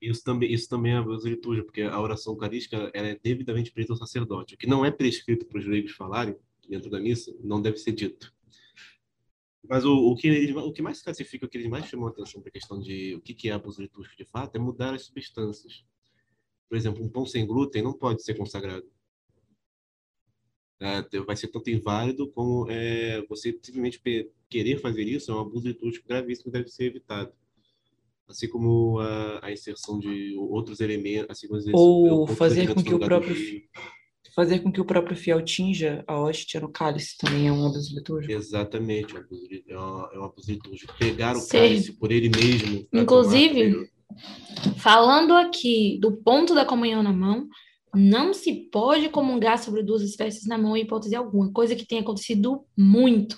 S4: Isso também, isso também é abuso de liturgia, porque a oração eucarística ela é devidamente prescrita ao sacerdote. O que não é prescrito para os leigos falarem dentro da missa não deve ser dito. Mas o, o, que, eles, o que mais classifica, o que eles mais chamam a atenção para a questão de o que, que é abuso litúrgico de fato, é mudar as substâncias. Por exemplo, um pão sem glúten não pode ser consagrado. É, vai ser tanto inválido como é, você simplesmente querer fazer isso é um abuso litúrgico gravíssimo que deve ser evitado. Assim como a, a inserção de outros elementos, assim como
S3: ou fazer com que o próprio de... fazer com que o próprio fiel tinja a hóstia no cálice também é um abuso litúrgico.
S4: Exatamente, é um abuso é litúrgico. Pegar o Sim. cálice por ele mesmo.
S2: Inclusive, falando aqui do ponto da comunhão na mão, não se pode comungar sobre duas espécies na mão em hipótese alguma, coisa que tem acontecido muito.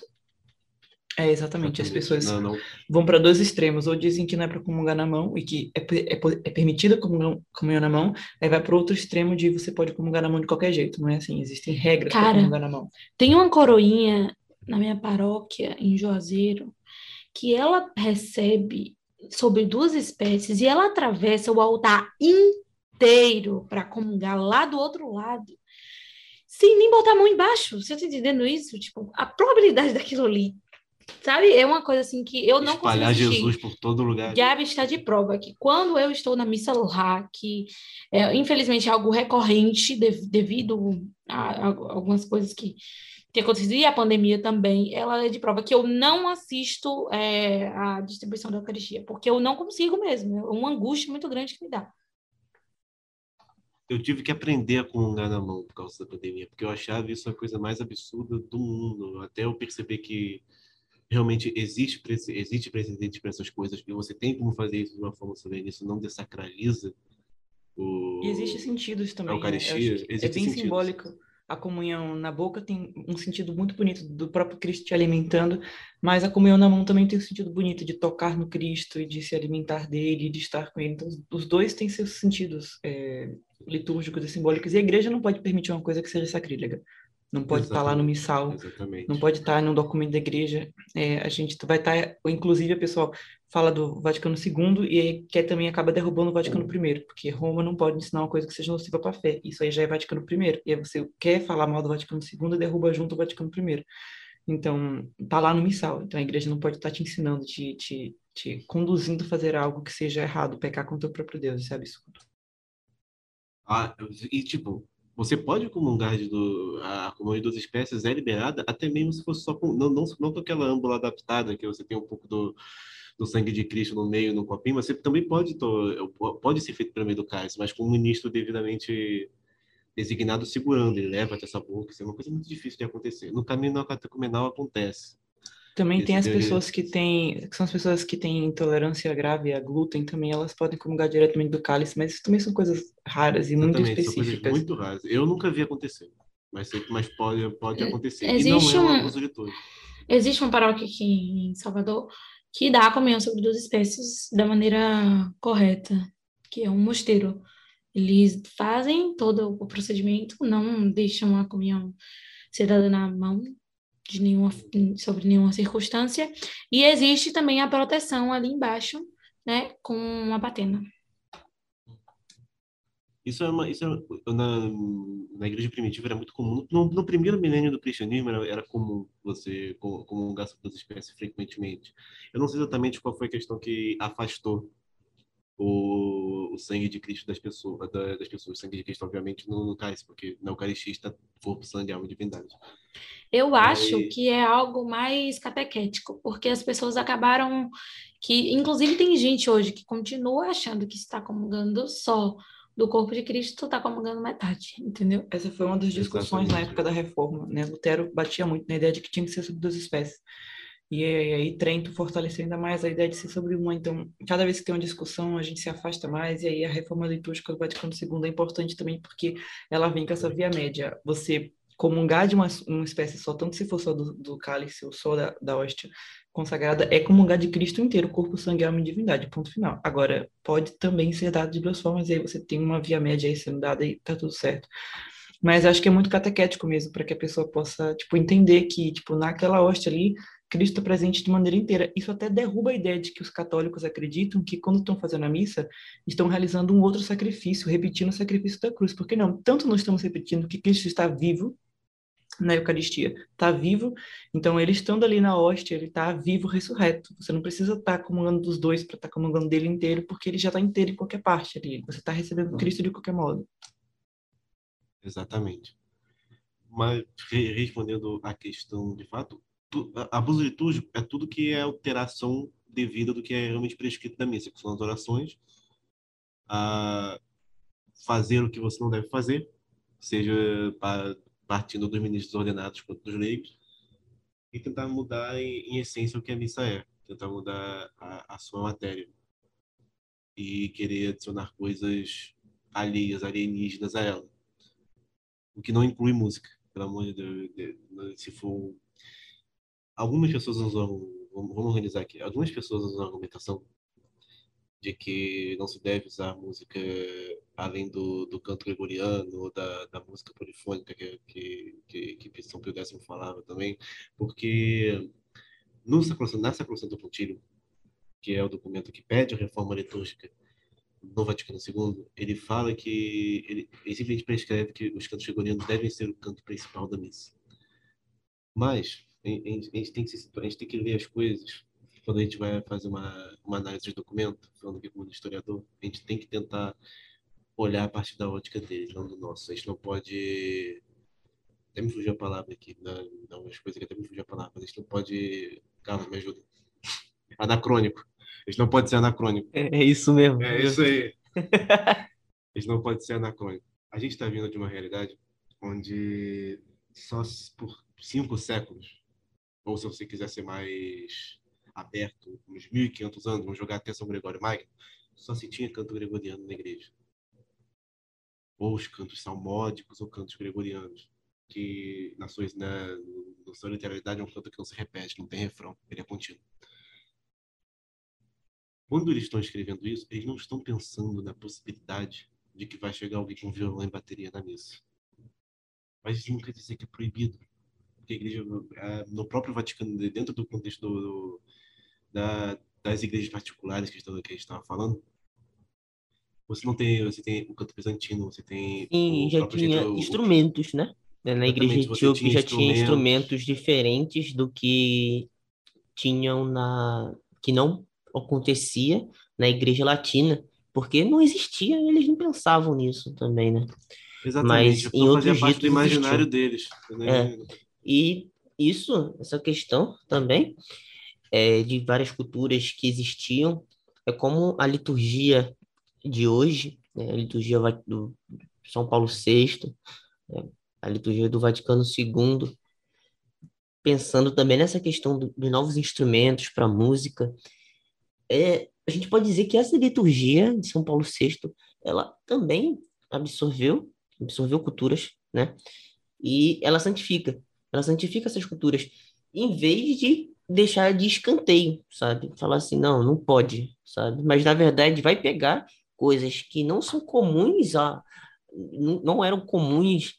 S3: É, exatamente. As pessoas não, não. vão para dois extremos, ou dizem que não é para comungar na mão e que é, é, é permitido comungar, comunhão na mão, aí vai para outro extremo de você pode comungar na mão de qualquer jeito, não é assim? Existem regras para comungar na mão.
S2: Tem uma coroinha na minha paróquia, em Juazeiro, que ela recebe sobre duas espécies e ela atravessa o altar inteiro para comungar lá do outro lado, sem nem botar a mão embaixo. Você está entendendo isso? Tipo, a probabilidade daquilo ali Sabe? É uma coisa assim que eu não
S4: Espalhar consigo Espalhar Jesus por todo lugar.
S2: Gabi está de prova que quando eu estou na missa lá, que é, infelizmente é algo recorrente de, devido a, a, algumas coisas que tem acontecido e a pandemia também, ela é de prova que eu não assisto é, a distribuição da Eucaristia, porque eu não consigo mesmo. É uma angústia muito grande que me dá.
S4: Eu tive que aprender a comungar na mão por causa da pandemia, porque eu achava isso a coisa mais absurda do mundo. Até eu perceber que realmente existe existe precedente para essas coisas e você tem como fazer isso de uma forma solene, isso não desacraliza o
S3: e existe sentidos também.
S4: A né? Eucaristia,
S3: né? é bem simbólico. A comunhão na boca tem um sentido muito bonito do próprio Cristo te alimentando, mas a comunhão na mão também tem um sentido bonito de tocar no Cristo e de se alimentar dele, de estar com ele. Então, os dois têm seus sentidos é, litúrgicos e simbólicos. E a igreja não pode permitir uma coisa que seja sacrílega não pode estar lá no missal, Exatamente. não pode estar no documento da igreja. É, a gente vai estar, inclusive, o pessoal fala do Vaticano II e quer também acaba derrubando o Vaticano I, porque Roma não pode ensinar uma coisa que seja nociva para a fé. Isso aí já é Vaticano I. E aí você quer falar mal do Vaticano II e derruba junto o Vaticano I. Então, tá lá no missal. Então a igreja não pode estar te ensinando, te, te, te conduzindo a fazer algo que seja errado, pecar contra o próprio Deus. Isso é absurdo.
S4: Ah, e tipo, você pode comungar de do, a comunhão de duas espécies é liberada, até mesmo se fosse só com, não, não, não com aquela âmbula adaptada, que você tem um pouco do, do sangue de Cristo no meio, no copinho, mas você também pode, pode ser feito pelo meio do cálice, mas com um ministro devidamente designado segurando, ele leva até essa boca, isso é uma coisa muito difícil de acontecer. No caminho catecumenal acontece.
S3: Também tem as pessoas que têm, que são as pessoas que têm intolerância grave a glúten também, elas podem comungar diretamente do cálice, mas isso também são coisas raras e Exatamente, muito específicas. São
S4: muito raras. Eu nunca vi acontecer, mas, mas pode, pode é, acontecer. Existe e não é um abuso de todos.
S2: Existe uma paróquia aqui em Salvador que dá a comunhão sobre duas espécies da maneira correta, que é um mosteiro. Eles fazem todo o procedimento, não deixam a comunhão ser dada na mão de nenhuma, sobre nenhuma circunstância, e existe também a proteção ali embaixo, né, com uma patena.
S4: Isso é uma, isso é, na, na igreja primitiva era muito comum. No, no primeiro milênio do cristianismo era, era comum você comungar sobre as espécies frequentemente. Eu não sei exatamente qual foi a questão que afastou o, o sangue de Cristo das pessoas, das pessoas. O sangue de Cristo, obviamente, no, no cálice, porque na Eucaristia está corpo, sangue, alma e divindade.
S2: Eu acho que é algo mais catequético, porque as pessoas acabaram que, inclusive, tem gente hoje que continua achando que está comungando só do corpo de Cristo, está comungando metade, entendeu?
S3: Essa foi uma das discussões Exatamente. na época da Reforma, né? Lutero batia muito na ideia de que tinha que ser sobre duas espécies. E aí Trento fortaleceu ainda mais a ideia de ser sobre uma. Então, cada vez que tem uma discussão, a gente se afasta mais, e aí a reforma litúrgica do Vaticano II é importante também, porque ela vem com essa via média. Você comungar de uma, uma espécie só, tanto se for só do, do cálice ou só da, da hóstia consagrada, é comungar de Cristo inteiro, corpo, sangue, alma e divindade, ponto final. Agora, pode também ser dado de duas formas, e aí você tem uma via média aí sendo dada e tá tudo certo. Mas acho que é muito catequético mesmo, para que a pessoa possa, tipo, entender que, tipo, naquela hóstia ali, Cristo presente de maneira inteira. Isso até derruba a ideia de que os católicos acreditam que quando estão fazendo a missa, estão realizando um outro sacrifício, repetindo o sacrifício da cruz. Porque não, tanto nós estamos repetindo que Cristo está vivo na Eucaristia, está vivo, então ele estando ali na hóstia, ele está vivo, ressurreto. Você não precisa estar tá comungando dos dois para estar tá comungando dele inteiro, porque ele já está inteiro em qualquer parte ali. Você está recebendo Cristo de qualquer modo.
S4: Exatamente. Mas respondendo à questão de fato, abuso litúrgico é tudo que é alteração devida do que é realmente prescrito da missa, que são as orações, a fazer o que você não deve fazer, seja partindo dos ministros ordenados quanto dos leigos, e tentar mudar em, em, essência o que a missa é, tentar mudar a, a sua matéria e querer adicionar coisas alheias, alienígenas a ela. O que não inclui música, pelo amor de Deus. Se for algumas pessoas usam, vamos organizar aqui, algumas pessoas usam a argumentação de que não se deve usar música além do, do canto gregoriano ou da, da música polifônica que, que, que, que São Pio X falava também, porque no Sacrosanto, na Sacrosanto Pontílio, que é o documento que pede a reforma litúrgica no Vaticano II, ele fala que ele, ele simplesmente prescreve que os cantos gregorianos devem ser o canto principal da missa. Mas a gente, a gente, tem que se, a gente tem que ver as coisas quando a gente vai fazer uma, uma análise de documento, falando aqui como historiador, a gente tem que tentar olhar a partir da ótica deles, não do nosso. A gente não pode. Até me fugiu a palavra aqui, não, não as coisas que até me fugiu a palavra, a gente não pode. Calma, me ajuda. Anacrônico. A gente não pode ser anacrônico.
S1: É, é isso mesmo.
S4: É isso aí. a gente não pode ser anacrônico. A gente está vindo de uma realidade onde só por cinco séculos ou se você quiser ser mais aberto, uns 1.500 anos, vamos jogar até São Gregório Magno, só se tinha canto gregoriano na igreja. Ou os cantos salmódicos ou cantos gregorianos, que na sua, na, na sua literalidade é um canto que não se repete, não tem refrão, ele é contínuo. Quando eles estão escrevendo isso, eles não estão pensando na possibilidade de que vai chegar alguém com violão e bateria na missa. Mas isso não quer dizer que é proibido porque a igreja, no próprio Vaticano, dentro do contexto do, do, da, das igrejas particulares que, estão, que a gente estava falando, você não tem, você tem o canto bizantino, você tem.
S1: Sim, já tinha jeito, instrumentos, o... né? Na igreja etíope já tinha instrumentos diferentes do que tinham na. que não acontecia na igreja latina, porque não existia, eles não pensavam nisso também, né?
S4: Exatamente, Mas em outros parte do imaginário deles.
S1: Né? É. E isso, essa questão também é, de várias culturas que existiam, é como a liturgia de hoje, né, a liturgia do São Paulo VI, né, a liturgia do Vaticano II, pensando também nessa questão de novos instrumentos para música, é, a gente pode dizer que essa liturgia de São Paulo VI, ela também absorveu, absorveu culturas, né? E ela santifica. Ela santifica essas culturas, em vez de deixar de escanteio, sabe? Falar assim, não, não pode, sabe? Mas na verdade vai pegar coisas que não são comuns a não eram comuns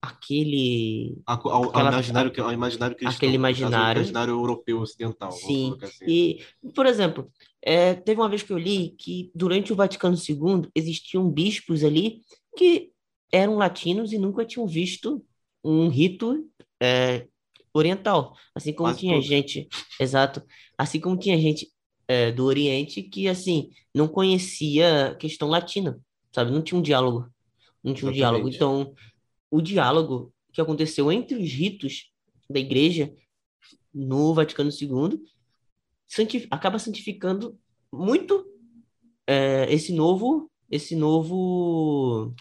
S1: aquele
S4: ao, aquela, imaginário ao imaginário cristão,
S1: aquele imaginário
S4: imaginário europeu ocidental
S1: sim assim. e por exemplo é, teve uma vez que eu li que durante o Vaticano II existiam bispos ali que eram latinos e nunca tinham visto um rito é, oriental. Assim como Quase tinha gente, exato, assim como tinha gente é, do Oriente que, assim, não conhecia questão latina, sabe? Não tinha um diálogo. Não tinha um diálogo. Então, o diálogo que aconteceu entre os ritos da igreja no Vaticano II santif acaba santificando muito é, esse novo esse novo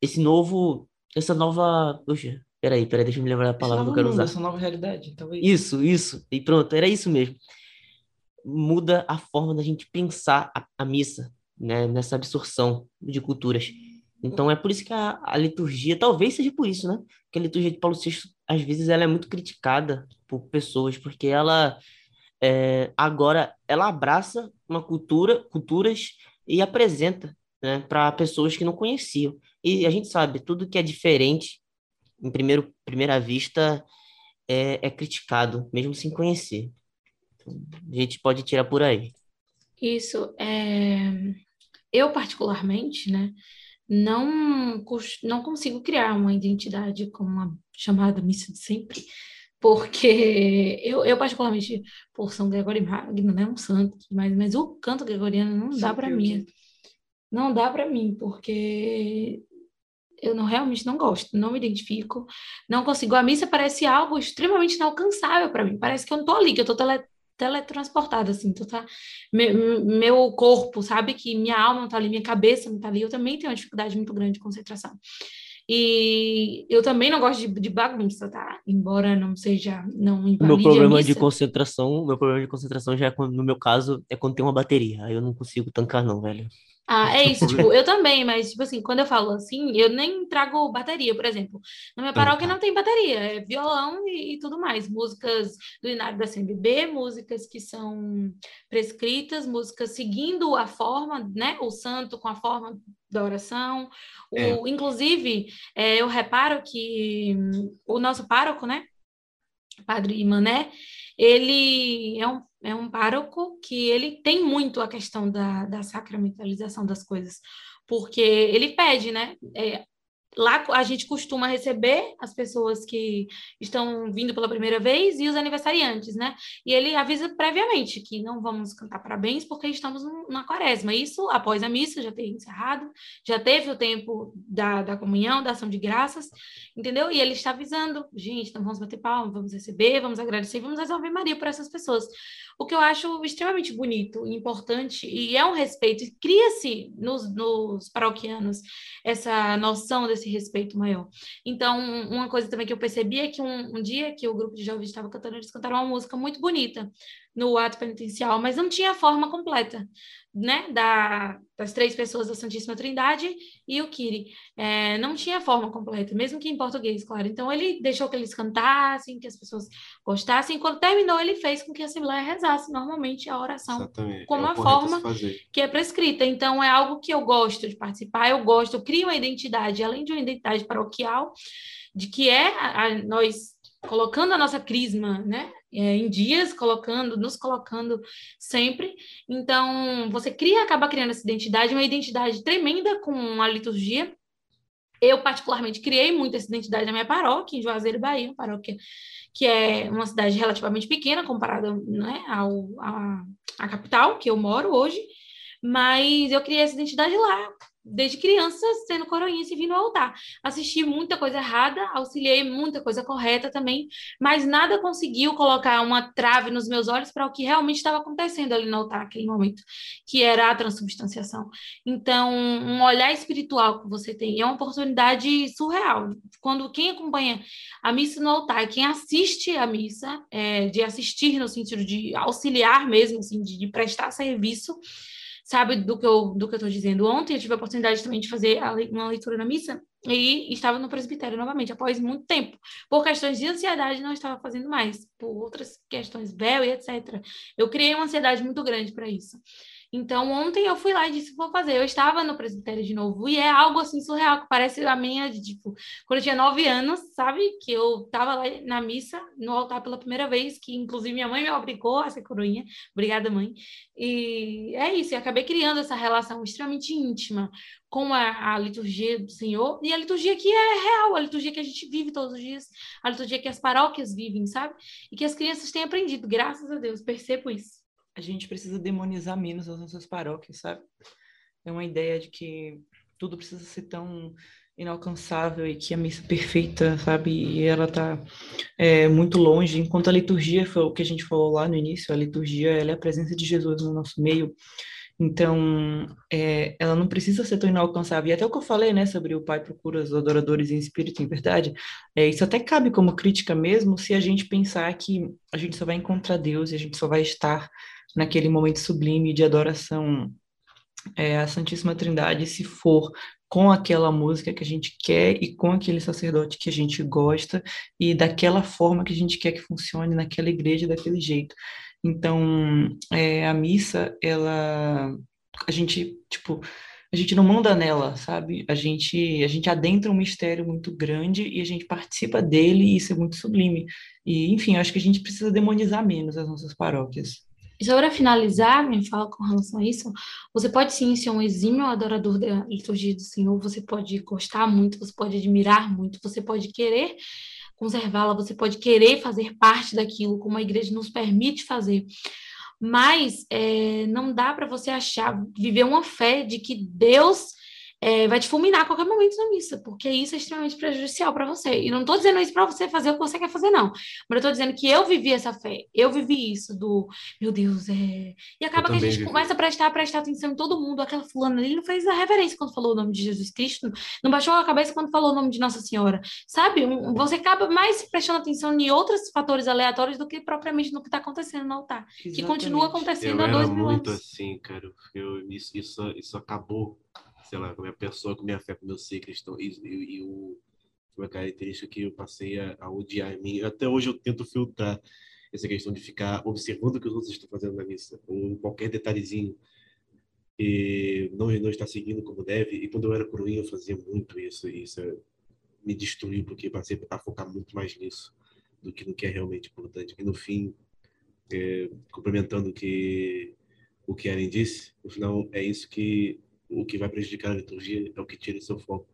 S1: esse novo essa nova. Poxa, peraí, peraí, deixa eu me lembrar da palavra que eu quero
S3: mundo,
S1: usar.
S3: Essa nova realidade, talvez.
S1: Isso, isso. E pronto, era isso mesmo. Muda a forma da gente pensar a, a missa, né? Nessa absorção de culturas. Então é por isso que a, a, liturgia, talvez seja por isso, né? Que a liturgia de Paulo VI, às vezes, ela é muito criticada por pessoas, porque ela é, agora ela abraça uma cultura, culturas e apresenta né, para pessoas que não conheciam. E a gente sabe, tudo que é diferente, em primeiro, primeira vista, é, é criticado, mesmo sem conhecer. Então, a gente pode tirar por aí.
S2: Isso. É... Eu, particularmente, né, não, não consigo criar uma identidade como a chamada missa de sempre, porque eu, eu particularmente, por São Gregório Magno, né, um santo, mas, mas o canto gregoriano não dá para mim. Não dá para mim, porque eu não realmente não gosto, não me identifico, não consigo. A missa parece algo extremamente inalcançável para mim. Parece que eu não tô ali, que eu tô tele, teletransportada, assim, tu tá, meu, meu corpo, sabe, que minha alma não tá ali, minha cabeça não tá ali, eu também tenho uma dificuldade muito grande de concentração. E eu também não gosto de, de bagunça, tá? Embora não seja, não
S1: Meu problema de concentração, meu problema de concentração já é quando, no meu caso, é quando tem uma bateria, aí eu não consigo tancar não, velho.
S2: Ah, é isso, tipo, eu também, mas, tipo assim, quando eu falo assim, eu nem trago bateria, por exemplo. Na minha paróquia não tem bateria, é violão e, e tudo mais. Músicas do Inário da CMB, músicas que são prescritas, músicas seguindo a forma, né? O santo com a forma da oração. O, é. Inclusive, é, eu reparo que o nosso pároco, né? Padre Mané, ele é um é um pároco que ele tem muito a questão da, da sacramentalização das coisas, porque ele pede, né? É, Lá a gente costuma receber as pessoas que estão vindo pela primeira vez e os aniversariantes, né? E ele avisa previamente que não vamos cantar parabéns porque estamos na quaresma. Isso após a missa já ter encerrado, já teve o tempo da, da comunhão, da ação de graças, entendeu? E ele está avisando, gente, então vamos bater palma, vamos receber, vamos agradecer, vamos resolver Maria por essas pessoas. O que eu acho extremamente bonito e importante, e é um respeito, cria-se nos, nos paroquianos essa noção desse esse respeito maior. Então, uma coisa também que eu percebi é que um, um dia que o grupo de jovens estava cantando, eles cantaram uma música muito bonita no ato penitencial, mas não tinha a forma completa né, da, das três pessoas da Santíssima Trindade e o Kiri. É, não tinha forma completa, mesmo que em português, claro. Então ele deixou que eles cantassem, que as pessoas gostassem. Quando terminou, ele fez com que a Assembleia rezasse normalmente a oração Exatamente. como é a forma que é prescrita. Então é algo que eu gosto de participar, eu gosto, eu crio uma identidade, além de uma identidade paroquial, de que é a, a, nós colocando a nossa crisma, né, é, em dias, colocando, nos colocando sempre. Então, você cria, acaba criando essa identidade, uma identidade tremenda com a liturgia. Eu, particularmente, criei muito essa identidade na minha paróquia, em Juazeiro, Bahia, uma paróquia que é uma cidade relativamente pequena comparada né, ao, a, a capital que eu moro hoje, mas eu criei essa identidade lá, desde criança sendo coroinha e vindo ao altar. Assisti muita coisa errada, auxiliei muita coisa correta também, mas nada conseguiu colocar uma trave nos meus olhos para o que realmente estava acontecendo ali no altar naquele momento, que era a transubstanciação. Então, um olhar espiritual que você tem é uma oportunidade surreal. Quando quem acompanha a missa no altar, quem assiste a missa, é, de assistir no sentido de auxiliar mesmo, assim, de, de prestar serviço, sabe do que eu do que eu estou dizendo. Ontem eu tive a oportunidade também de fazer uma leitura na missa e estava no presbitério novamente, após muito tempo. Por questões de ansiedade, não estava fazendo mais, por outras questões, véu e etc. Eu criei uma ansiedade muito grande para isso. Então, ontem eu fui lá e disse, vou fazer. Eu estava no presbitério de novo, e é algo assim surreal, que parece a minha, de, tipo, quando eu tinha nove anos, sabe? Que eu estava lá na missa, no altar pela primeira vez, que inclusive minha mãe me obrigou a ser coroinha. Obrigada, mãe. E é isso, eu acabei criando essa relação extremamente íntima com a, a, liturgia do Senhor e a liturgia que é real, a liturgia que a gente vive todos os dias, a liturgia que as paróquias vivem, sabe? E que as crianças têm aprendido, graças a Deus, percebo isso
S3: a gente precisa demonizar menos as nossas paróquias, sabe? É uma ideia de que tudo precisa ser tão inalcançável e que a missa perfeita, sabe? E ela tá é, muito longe. Enquanto a liturgia foi o que a gente falou lá no início, a liturgia ela é a presença de Jesus no nosso meio. Então, é, ela não precisa ser tão inalcançável. E até o que eu falei, né, sobre o Pai procura os adoradores em espírito em verdade, é, isso até cabe como crítica mesmo se a gente pensar que a gente só vai encontrar Deus e a gente só vai estar naquele momento sublime de adoração é, à Santíssima Trindade, se for com aquela música que a gente quer e com aquele sacerdote que a gente gosta e daquela forma que a gente quer que funcione naquela igreja daquele jeito. Então, é, a missa, ela, a gente, tipo, a gente não manda nela, sabe? A gente, a gente adentra um mistério muito grande e a gente participa dele e isso é muito sublime. E, enfim, acho que a gente precisa demonizar menos as nossas paróquias.
S2: E só para finalizar, me fala com relação a isso, você pode sim ser um exímio adorador da liturgia do Senhor, você pode gostar muito, você pode admirar muito, você pode querer conservá-la, você pode querer fazer parte daquilo, como a igreja nos permite fazer. Mas é, não dá para você achar, viver uma fé de que Deus é, vai te fulminar a qualquer momento na missa, porque isso é extremamente prejudicial para você. E não estou dizendo isso para você fazer o que você quer fazer, não. Mas eu estou dizendo que eu vivi essa fé, eu vivi isso do, meu Deus, é. E acaba que a gente vivi. começa a prestar, prestar atenção em todo mundo. Aquela fulana ali não fez a reverência quando falou o nome de Jesus Cristo, não baixou a cabeça quando falou o nome de Nossa Senhora. Sabe? Você acaba mais prestando atenção em outros fatores aleatórios do que propriamente no que está acontecendo no altar, Exatamente. que continua acontecendo
S4: eu
S2: há dois mil
S4: anos.
S2: muito
S4: assim, cara. Eu, isso, isso, isso acabou sei lá, com a minha pessoa, com a minha fé, com o meu ser cristão. E, e, e o, uma característica que eu passei a, a, odiar em mim. Até hoje eu tento filtrar essa questão de ficar observando o que os outros estão fazendo na missa, ou qualquer detalhezinho. E não, não está seguindo como deve. E quando eu era coroinha, eu fazia muito isso. E isso me destruiu, porque passei a focar muito mais nisso do que no que é realmente importante. E no fim, é, complementando o que o que Ellen disse, no final é isso que o que vai prejudicar a liturgia é o que tira seu foco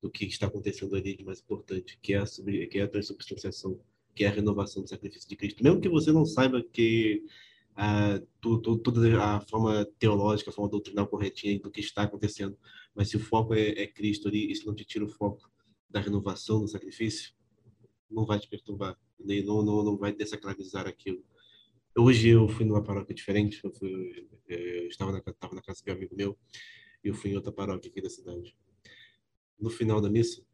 S4: do que está acontecendo ali de mais importante, que é a, sobre, que é a transubstanciação, que é a renovação do sacrifício de Cristo. Mesmo que você não saiba que toda a forma teológica, a forma doutrinal corretinha do que está acontecendo, mas se o foco é, é Cristo ali, isso não te tira o foco da renovação do sacrifício, não vai te perturbar, nem, não, não, não vai desacralizar aquilo. Hoje eu fui numa paróquia diferente, eu, fui, eh, eu estava, na, na casa de um amigo meu, e eu fui em outra paróquia aqui da cidade. No final da missa,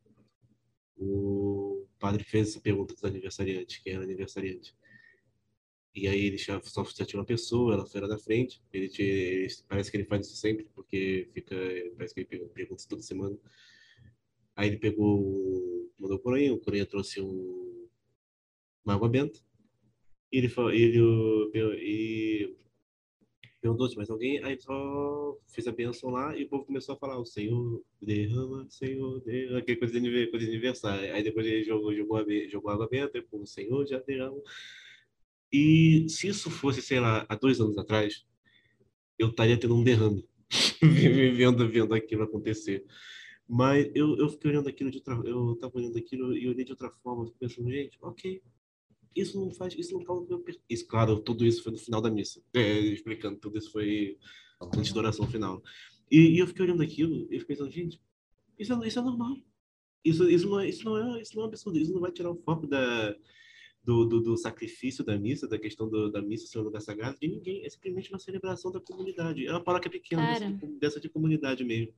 S4: o padre fez essa pergunta dos aniversariantes, quem era aniversariante. E aí ele só, só tinha uma pessoa, ela foi lá na frente. Ele, ele, parece que ele faz isso sempre, porque fica, parece que ele pergunta toda semana. Aí ele pegou, mandou o corinha, o corinha trouxe um, uma água benta ele, ele, ele perguntou se mais alguém, aí só fez a bênção lá e o povo começou a falar: O Senhor derrama, Senhor derrama, aquela coisa de, coisa de aniversário. Aí depois ele jogou, jogou, a, jogou água benta, o Senhor já derrama. E se isso fosse, sei lá, há dois anos atrás, eu estaria tendo um derrame, vendo, vendo aquilo acontecer. Mas eu, eu fiquei olhando aquilo de outra, eu estava olhando aquilo e olhei de outra forma, pensando, gente, ok, isso não faz, isso não causa isso, claro, tudo isso foi no final da missa, é, explicando, tudo isso foi antes da oração final. E, e, eu fiquei olhando aquilo e fiquei pensando, gente, isso é, isso é normal. Isso, isso, não é, isso, não é, isso não é absurdo, isso não vai tirar o foco da, do, do, do sacrifício da missa, da questão do, da missa ser um lugar sagrado, de ninguém. É simplesmente uma celebração da comunidade. É uma paróquia pequena, dessa de, dessa de comunidade mesmo.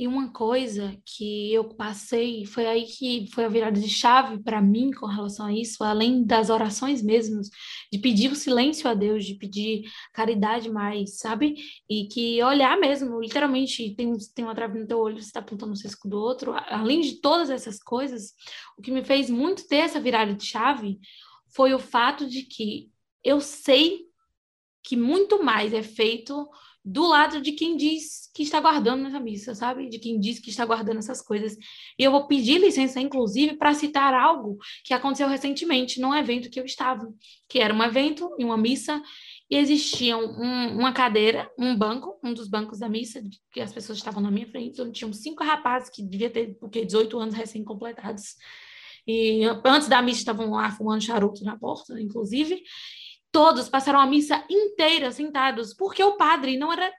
S2: E uma coisa que eu passei, foi aí que foi a virada de chave para mim com relação a isso, além das orações mesmas, de pedir o silêncio a Deus, de pedir caridade mais, sabe? E que olhar mesmo, literalmente, tem, tem uma trave no teu olho, você está apontando o cisco do outro. Além de todas essas coisas, o que me fez muito ter essa virada de chave foi o fato de que eu sei que muito mais é feito do lado de quem diz que está guardando essa missa, sabe? De quem diz que está guardando essas coisas. E eu vou pedir licença, inclusive, para citar algo que aconteceu recentemente num evento que eu estava, que era um evento em uma missa e existia um, uma cadeira, um banco, um dos bancos da missa, que as pessoas estavam na minha frente, onde tinham cinco rapazes que devia ter, porque 18 anos recém-completados. E antes da missa estavam lá fumando charuto na porta, inclusive, Todos passaram a missa inteira sentados, porque o padre não era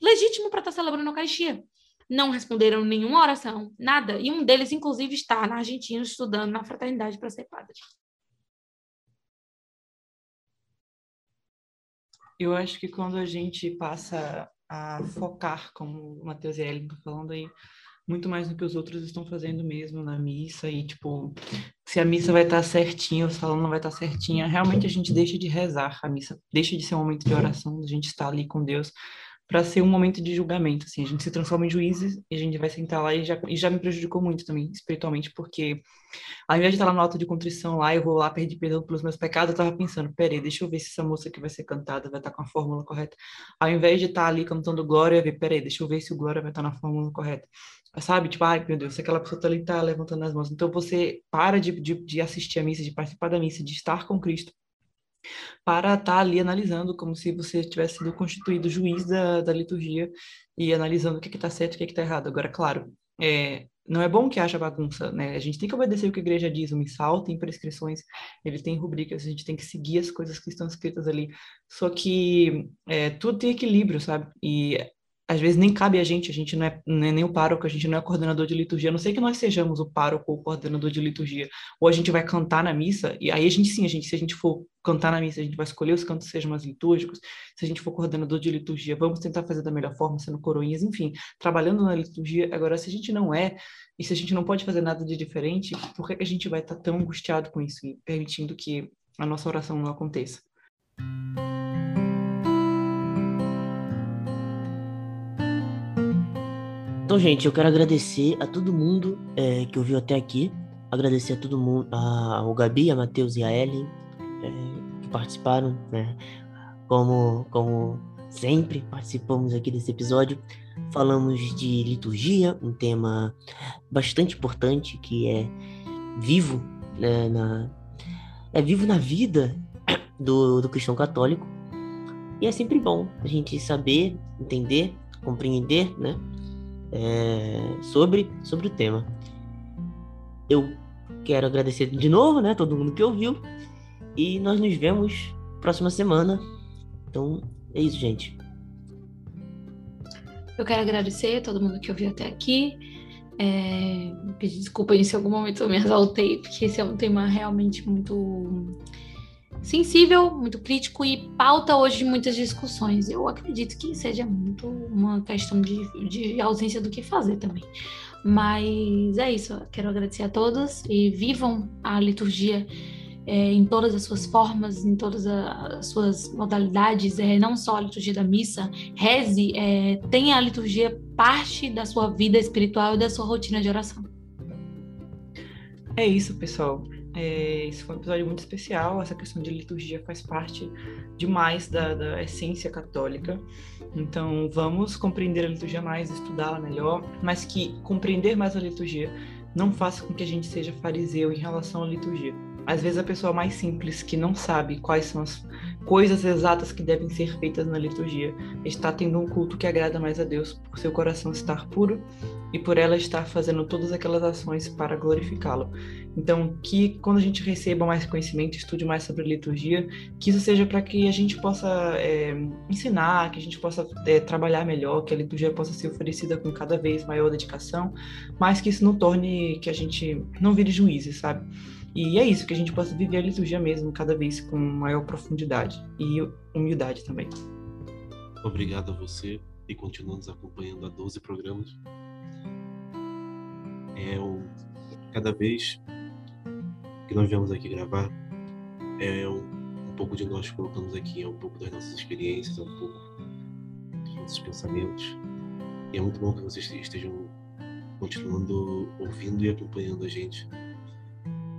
S2: legítimo para estar celebrando a Eucaristia. Não responderam nenhuma oração, nada. E um deles, inclusive, está na Argentina estudando na fraternidade para ser padre.
S3: Eu acho que quando a gente passa a focar, como o Matheus e Ellen estão falando aí, muito mais do que os outros estão fazendo mesmo na missa e tipo se a missa vai estar certinha, o salão não vai estar certinha, realmente a gente deixa de rezar a missa, deixa de ser um momento de oração, a gente está ali com Deus, para ser um momento de julgamento, assim, a gente se transforma em juízes e a gente vai sentar lá e já, e já me prejudicou muito também, espiritualmente, porque ao invés de estar lá no alto de contrição lá, eu vou lá pedir perdão pelos meus pecados, eu tava pensando, peraí, deixa eu ver se essa moça que vai ser cantada vai estar com a fórmula correta. Ao invés de estar ali cantando glória, eu ver, peraí, deixa eu ver se o glória vai estar na fórmula correta. Sabe, tipo, ai meu Deus, aquela pessoa tá ali tá levantando as mãos. Então você para de, de, de assistir a missa, de participar da missa, de estar com Cristo para estar tá ali analisando, como se você tivesse sido constituído juiz da, da liturgia e analisando o que está certo e o que está errado. Agora, claro, é, não é bom que haja bagunça, né? A gente tem que obedecer o que a igreja diz, o missal tem prescrições, ele tem rubricas, a gente tem que seguir as coisas que estão escritas ali. Só que é, tudo tem equilíbrio, sabe? E às vezes nem cabe a gente, a gente não é, não é, nem o pároco, a gente não é coordenador de liturgia, a não sei que nós sejamos o pároco ou coordenador de liturgia, ou a gente vai cantar na missa, e aí a gente sim, a gente, se a gente for cantar na missa, a gente vai escolher os cantos sejam mais litúrgicos, se a gente for coordenador de liturgia, vamos tentar fazer da melhor forma, sendo coroinhas, enfim, trabalhando na liturgia, agora se a gente não é, e se a gente não pode fazer nada de diferente, por que, que a gente vai estar tão angustiado com isso e permitindo que a nossa oração não aconteça?
S1: Então, gente, eu quero agradecer a todo mundo é, que ouviu até aqui. Agradecer a todo mundo, ao Gabi, a Matheus e a Ellen, é, que participaram, né? Como, como sempre participamos aqui desse episódio. Falamos de liturgia, um tema bastante importante que é vivo, né, na, é vivo na vida do, do cristão católico. E é sempre bom a gente saber, entender, compreender, né? É, sobre, sobre o tema. Eu quero agradecer de novo, né, todo mundo que ouviu. E nós nos vemos próxima semana. Então, é isso, gente.
S2: Eu quero agradecer a todo mundo que ouviu até aqui. É, pedir desculpa se em algum momento eu me exaltei, porque esse é um tema realmente muito sensível, muito crítico e pauta hoje muitas discussões. Eu acredito que seja muito uma questão de, de ausência do que fazer também. Mas é isso. Quero agradecer a todos e vivam a liturgia é, em todas as suas formas, em todas as suas modalidades, é, não só a liturgia da missa. Reze, é, tenha a liturgia parte da sua vida espiritual e da sua rotina de oração.
S3: É isso, pessoal. É, esse foi um episódio muito especial. Essa questão de liturgia faz parte demais da, da essência católica. Então, vamos compreender a liturgia mais, estudá-la melhor, mas que compreender mais a liturgia não faça com que a gente seja fariseu em relação à liturgia. Às vezes, a pessoa mais simples, que não sabe quais são as coisas exatas que devem ser feitas na liturgia, está tendo um culto que agrada mais a Deus por seu coração estar puro e por ela estar fazendo todas aquelas ações para glorificá-lo. Então, que quando a gente receba mais conhecimento, estude mais sobre liturgia, que isso seja para que a gente possa é, ensinar, que a gente possa é, trabalhar melhor, que a liturgia possa ser oferecida com cada vez maior dedicação, mas que isso não torne que a gente não vire juízes, sabe? E é isso, que a gente possa viver a liturgia mesmo, cada vez com maior profundidade e humildade também.
S4: Obrigado a você e continua nos acompanhando há 12 programas. É um, cada vez que nós viemos aqui gravar, é um, um pouco de nós colocamos aqui, é um pouco das nossas experiências, é um pouco dos nossos pensamentos. E é muito bom que vocês estejam continuando ouvindo e acompanhando a gente.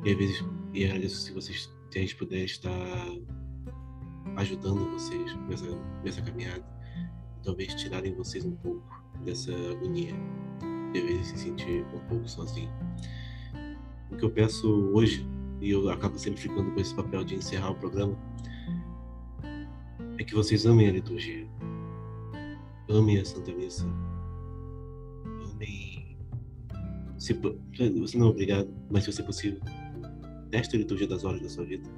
S4: E às vezes, e se vocês se a gente puder estar ajudando vocês nessa, nessa caminhada, talvez tirarem vocês um pouco dessa agonia, de às vezes se sentir um pouco sozinho. O que eu peço hoje e eu acabo sempre ficando com esse papel de encerrar o programa, é que vocês amem a liturgia. Amem a Santa Missa. Amem. Se, você não é obrigado, mas se você é possível, teste a liturgia das horas da sua vida.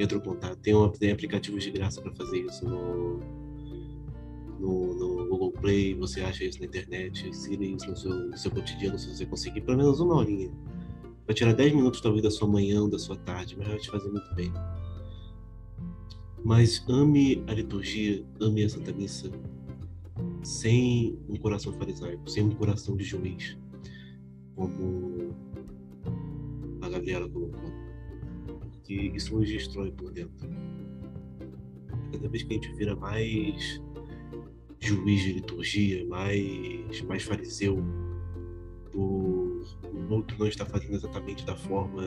S4: Entre em contato. Tem, uma, tem aplicativos de graça para fazer isso no, no, no, Google Play, você acha isso na internet, ensina isso no seu, no seu cotidiano, se você conseguir pelo menos uma horinha Vai tirar 10 minutos talvez da sua manhã da sua tarde, mas vai te fazer muito bem. Mas ame a liturgia, ame a Santa Missa sem um coração farisaico, sem um coração de juiz, como a Gabriela colocou. Porque isso nos destrói por dentro. Cada vez que a gente vira mais juiz de liturgia, mais, mais fariseu, por o outro não estar fazendo exatamente da forma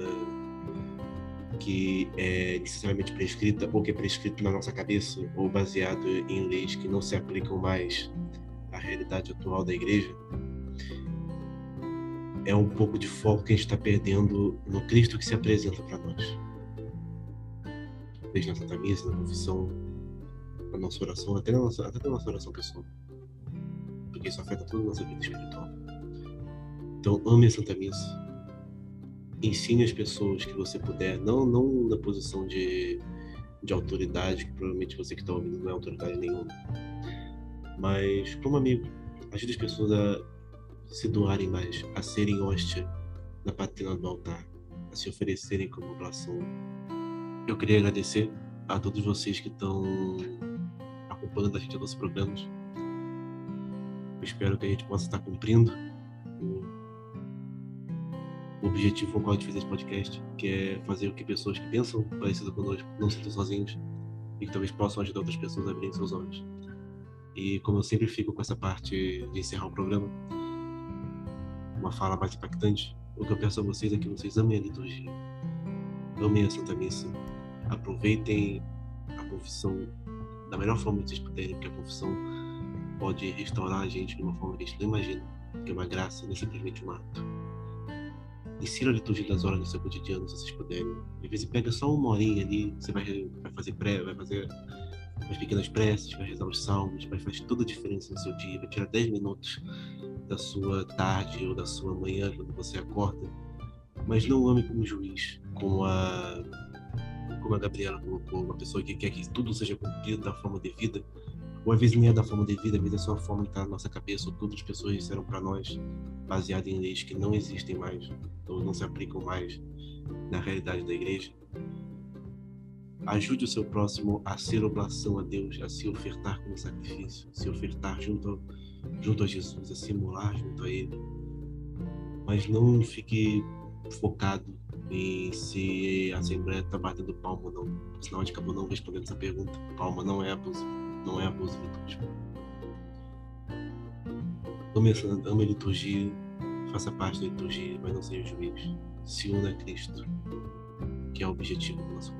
S4: que é necessariamente prescrita ou que é prescrito na nossa cabeça ou baseado em leis que não se aplicam mais à realidade atual da igreja, é um pouco de foco que a gente está perdendo no Cristo que se apresenta para nós. Desde Santa Missa, na confissão, na nossa oração, até na nossa, até na nossa oração pessoal. Porque isso afeta toda a nossa vida espiritual. Então, ame a Santa Missa. Ensine as pessoas que você puder, não, não na posição de, de autoridade, que provavelmente você que está ouvindo não é autoridade nenhuma, mas como amigo, ajude as pessoas a se doarem mais, a serem hóstia na patrina do altar, a se oferecerem como oblação. Eu queria agradecer a todos vocês que estão acompanhando a gente nos programas. Eu espero que a gente possa estar cumprindo o objetivo com o qual a gente fez esse podcast, que é fazer com que pessoas que pensam parecido conosco não se sintam sozinhos e que talvez possam ajudar outras pessoas a abrirem seus olhos. E como eu sempre fico com essa parte de encerrar o programa, uma fala mais impactante, o que eu peço a vocês é que vocês amem a liturgia, amem a Santa Missa, aproveitem a confissão da melhor forma que vocês puderem, porque a confissão pode restaurar a gente de uma forma que a gente não imagina, que é uma graça, não é simplesmente um ato. Ensina a liturgia das horas no seu cotidiano, se vocês puderem. Às vezes pega só uma horinha ali, você vai, vai fazer pré, vai fazer as pequenas preces, vai rezar os salmos, vai fazer toda a diferença no seu dia, vai tirar 10 minutos da sua tarde ou da sua manhã quando você acorda, mas não ame como juiz, como a como a Gabriela colocou, uma pessoa que quer que tudo seja cumprido da forma devida, ou às vezes nem é da forma devida, às vezes é só a forma que está na nossa cabeça, ou todas as pessoas disseram para nós, baseado em leis que não existem mais, ou não se aplicam mais na realidade da igreja. Ajude o seu próximo a ser oblação a Deus, a se ofertar como sacrifício, se ofertar junto ao junto a Jesus, a simular junto a Ele. Mas não fique focado em se a Assembleia está batendo palma ou não. Senão a gente acabou não respondendo essa pergunta. Palma não é abuso, não é abuso litúrgico. Ame, ame a liturgia, faça parte da liturgia, mas não seja juiz. Se una a Cristo, que é o objetivo do nosso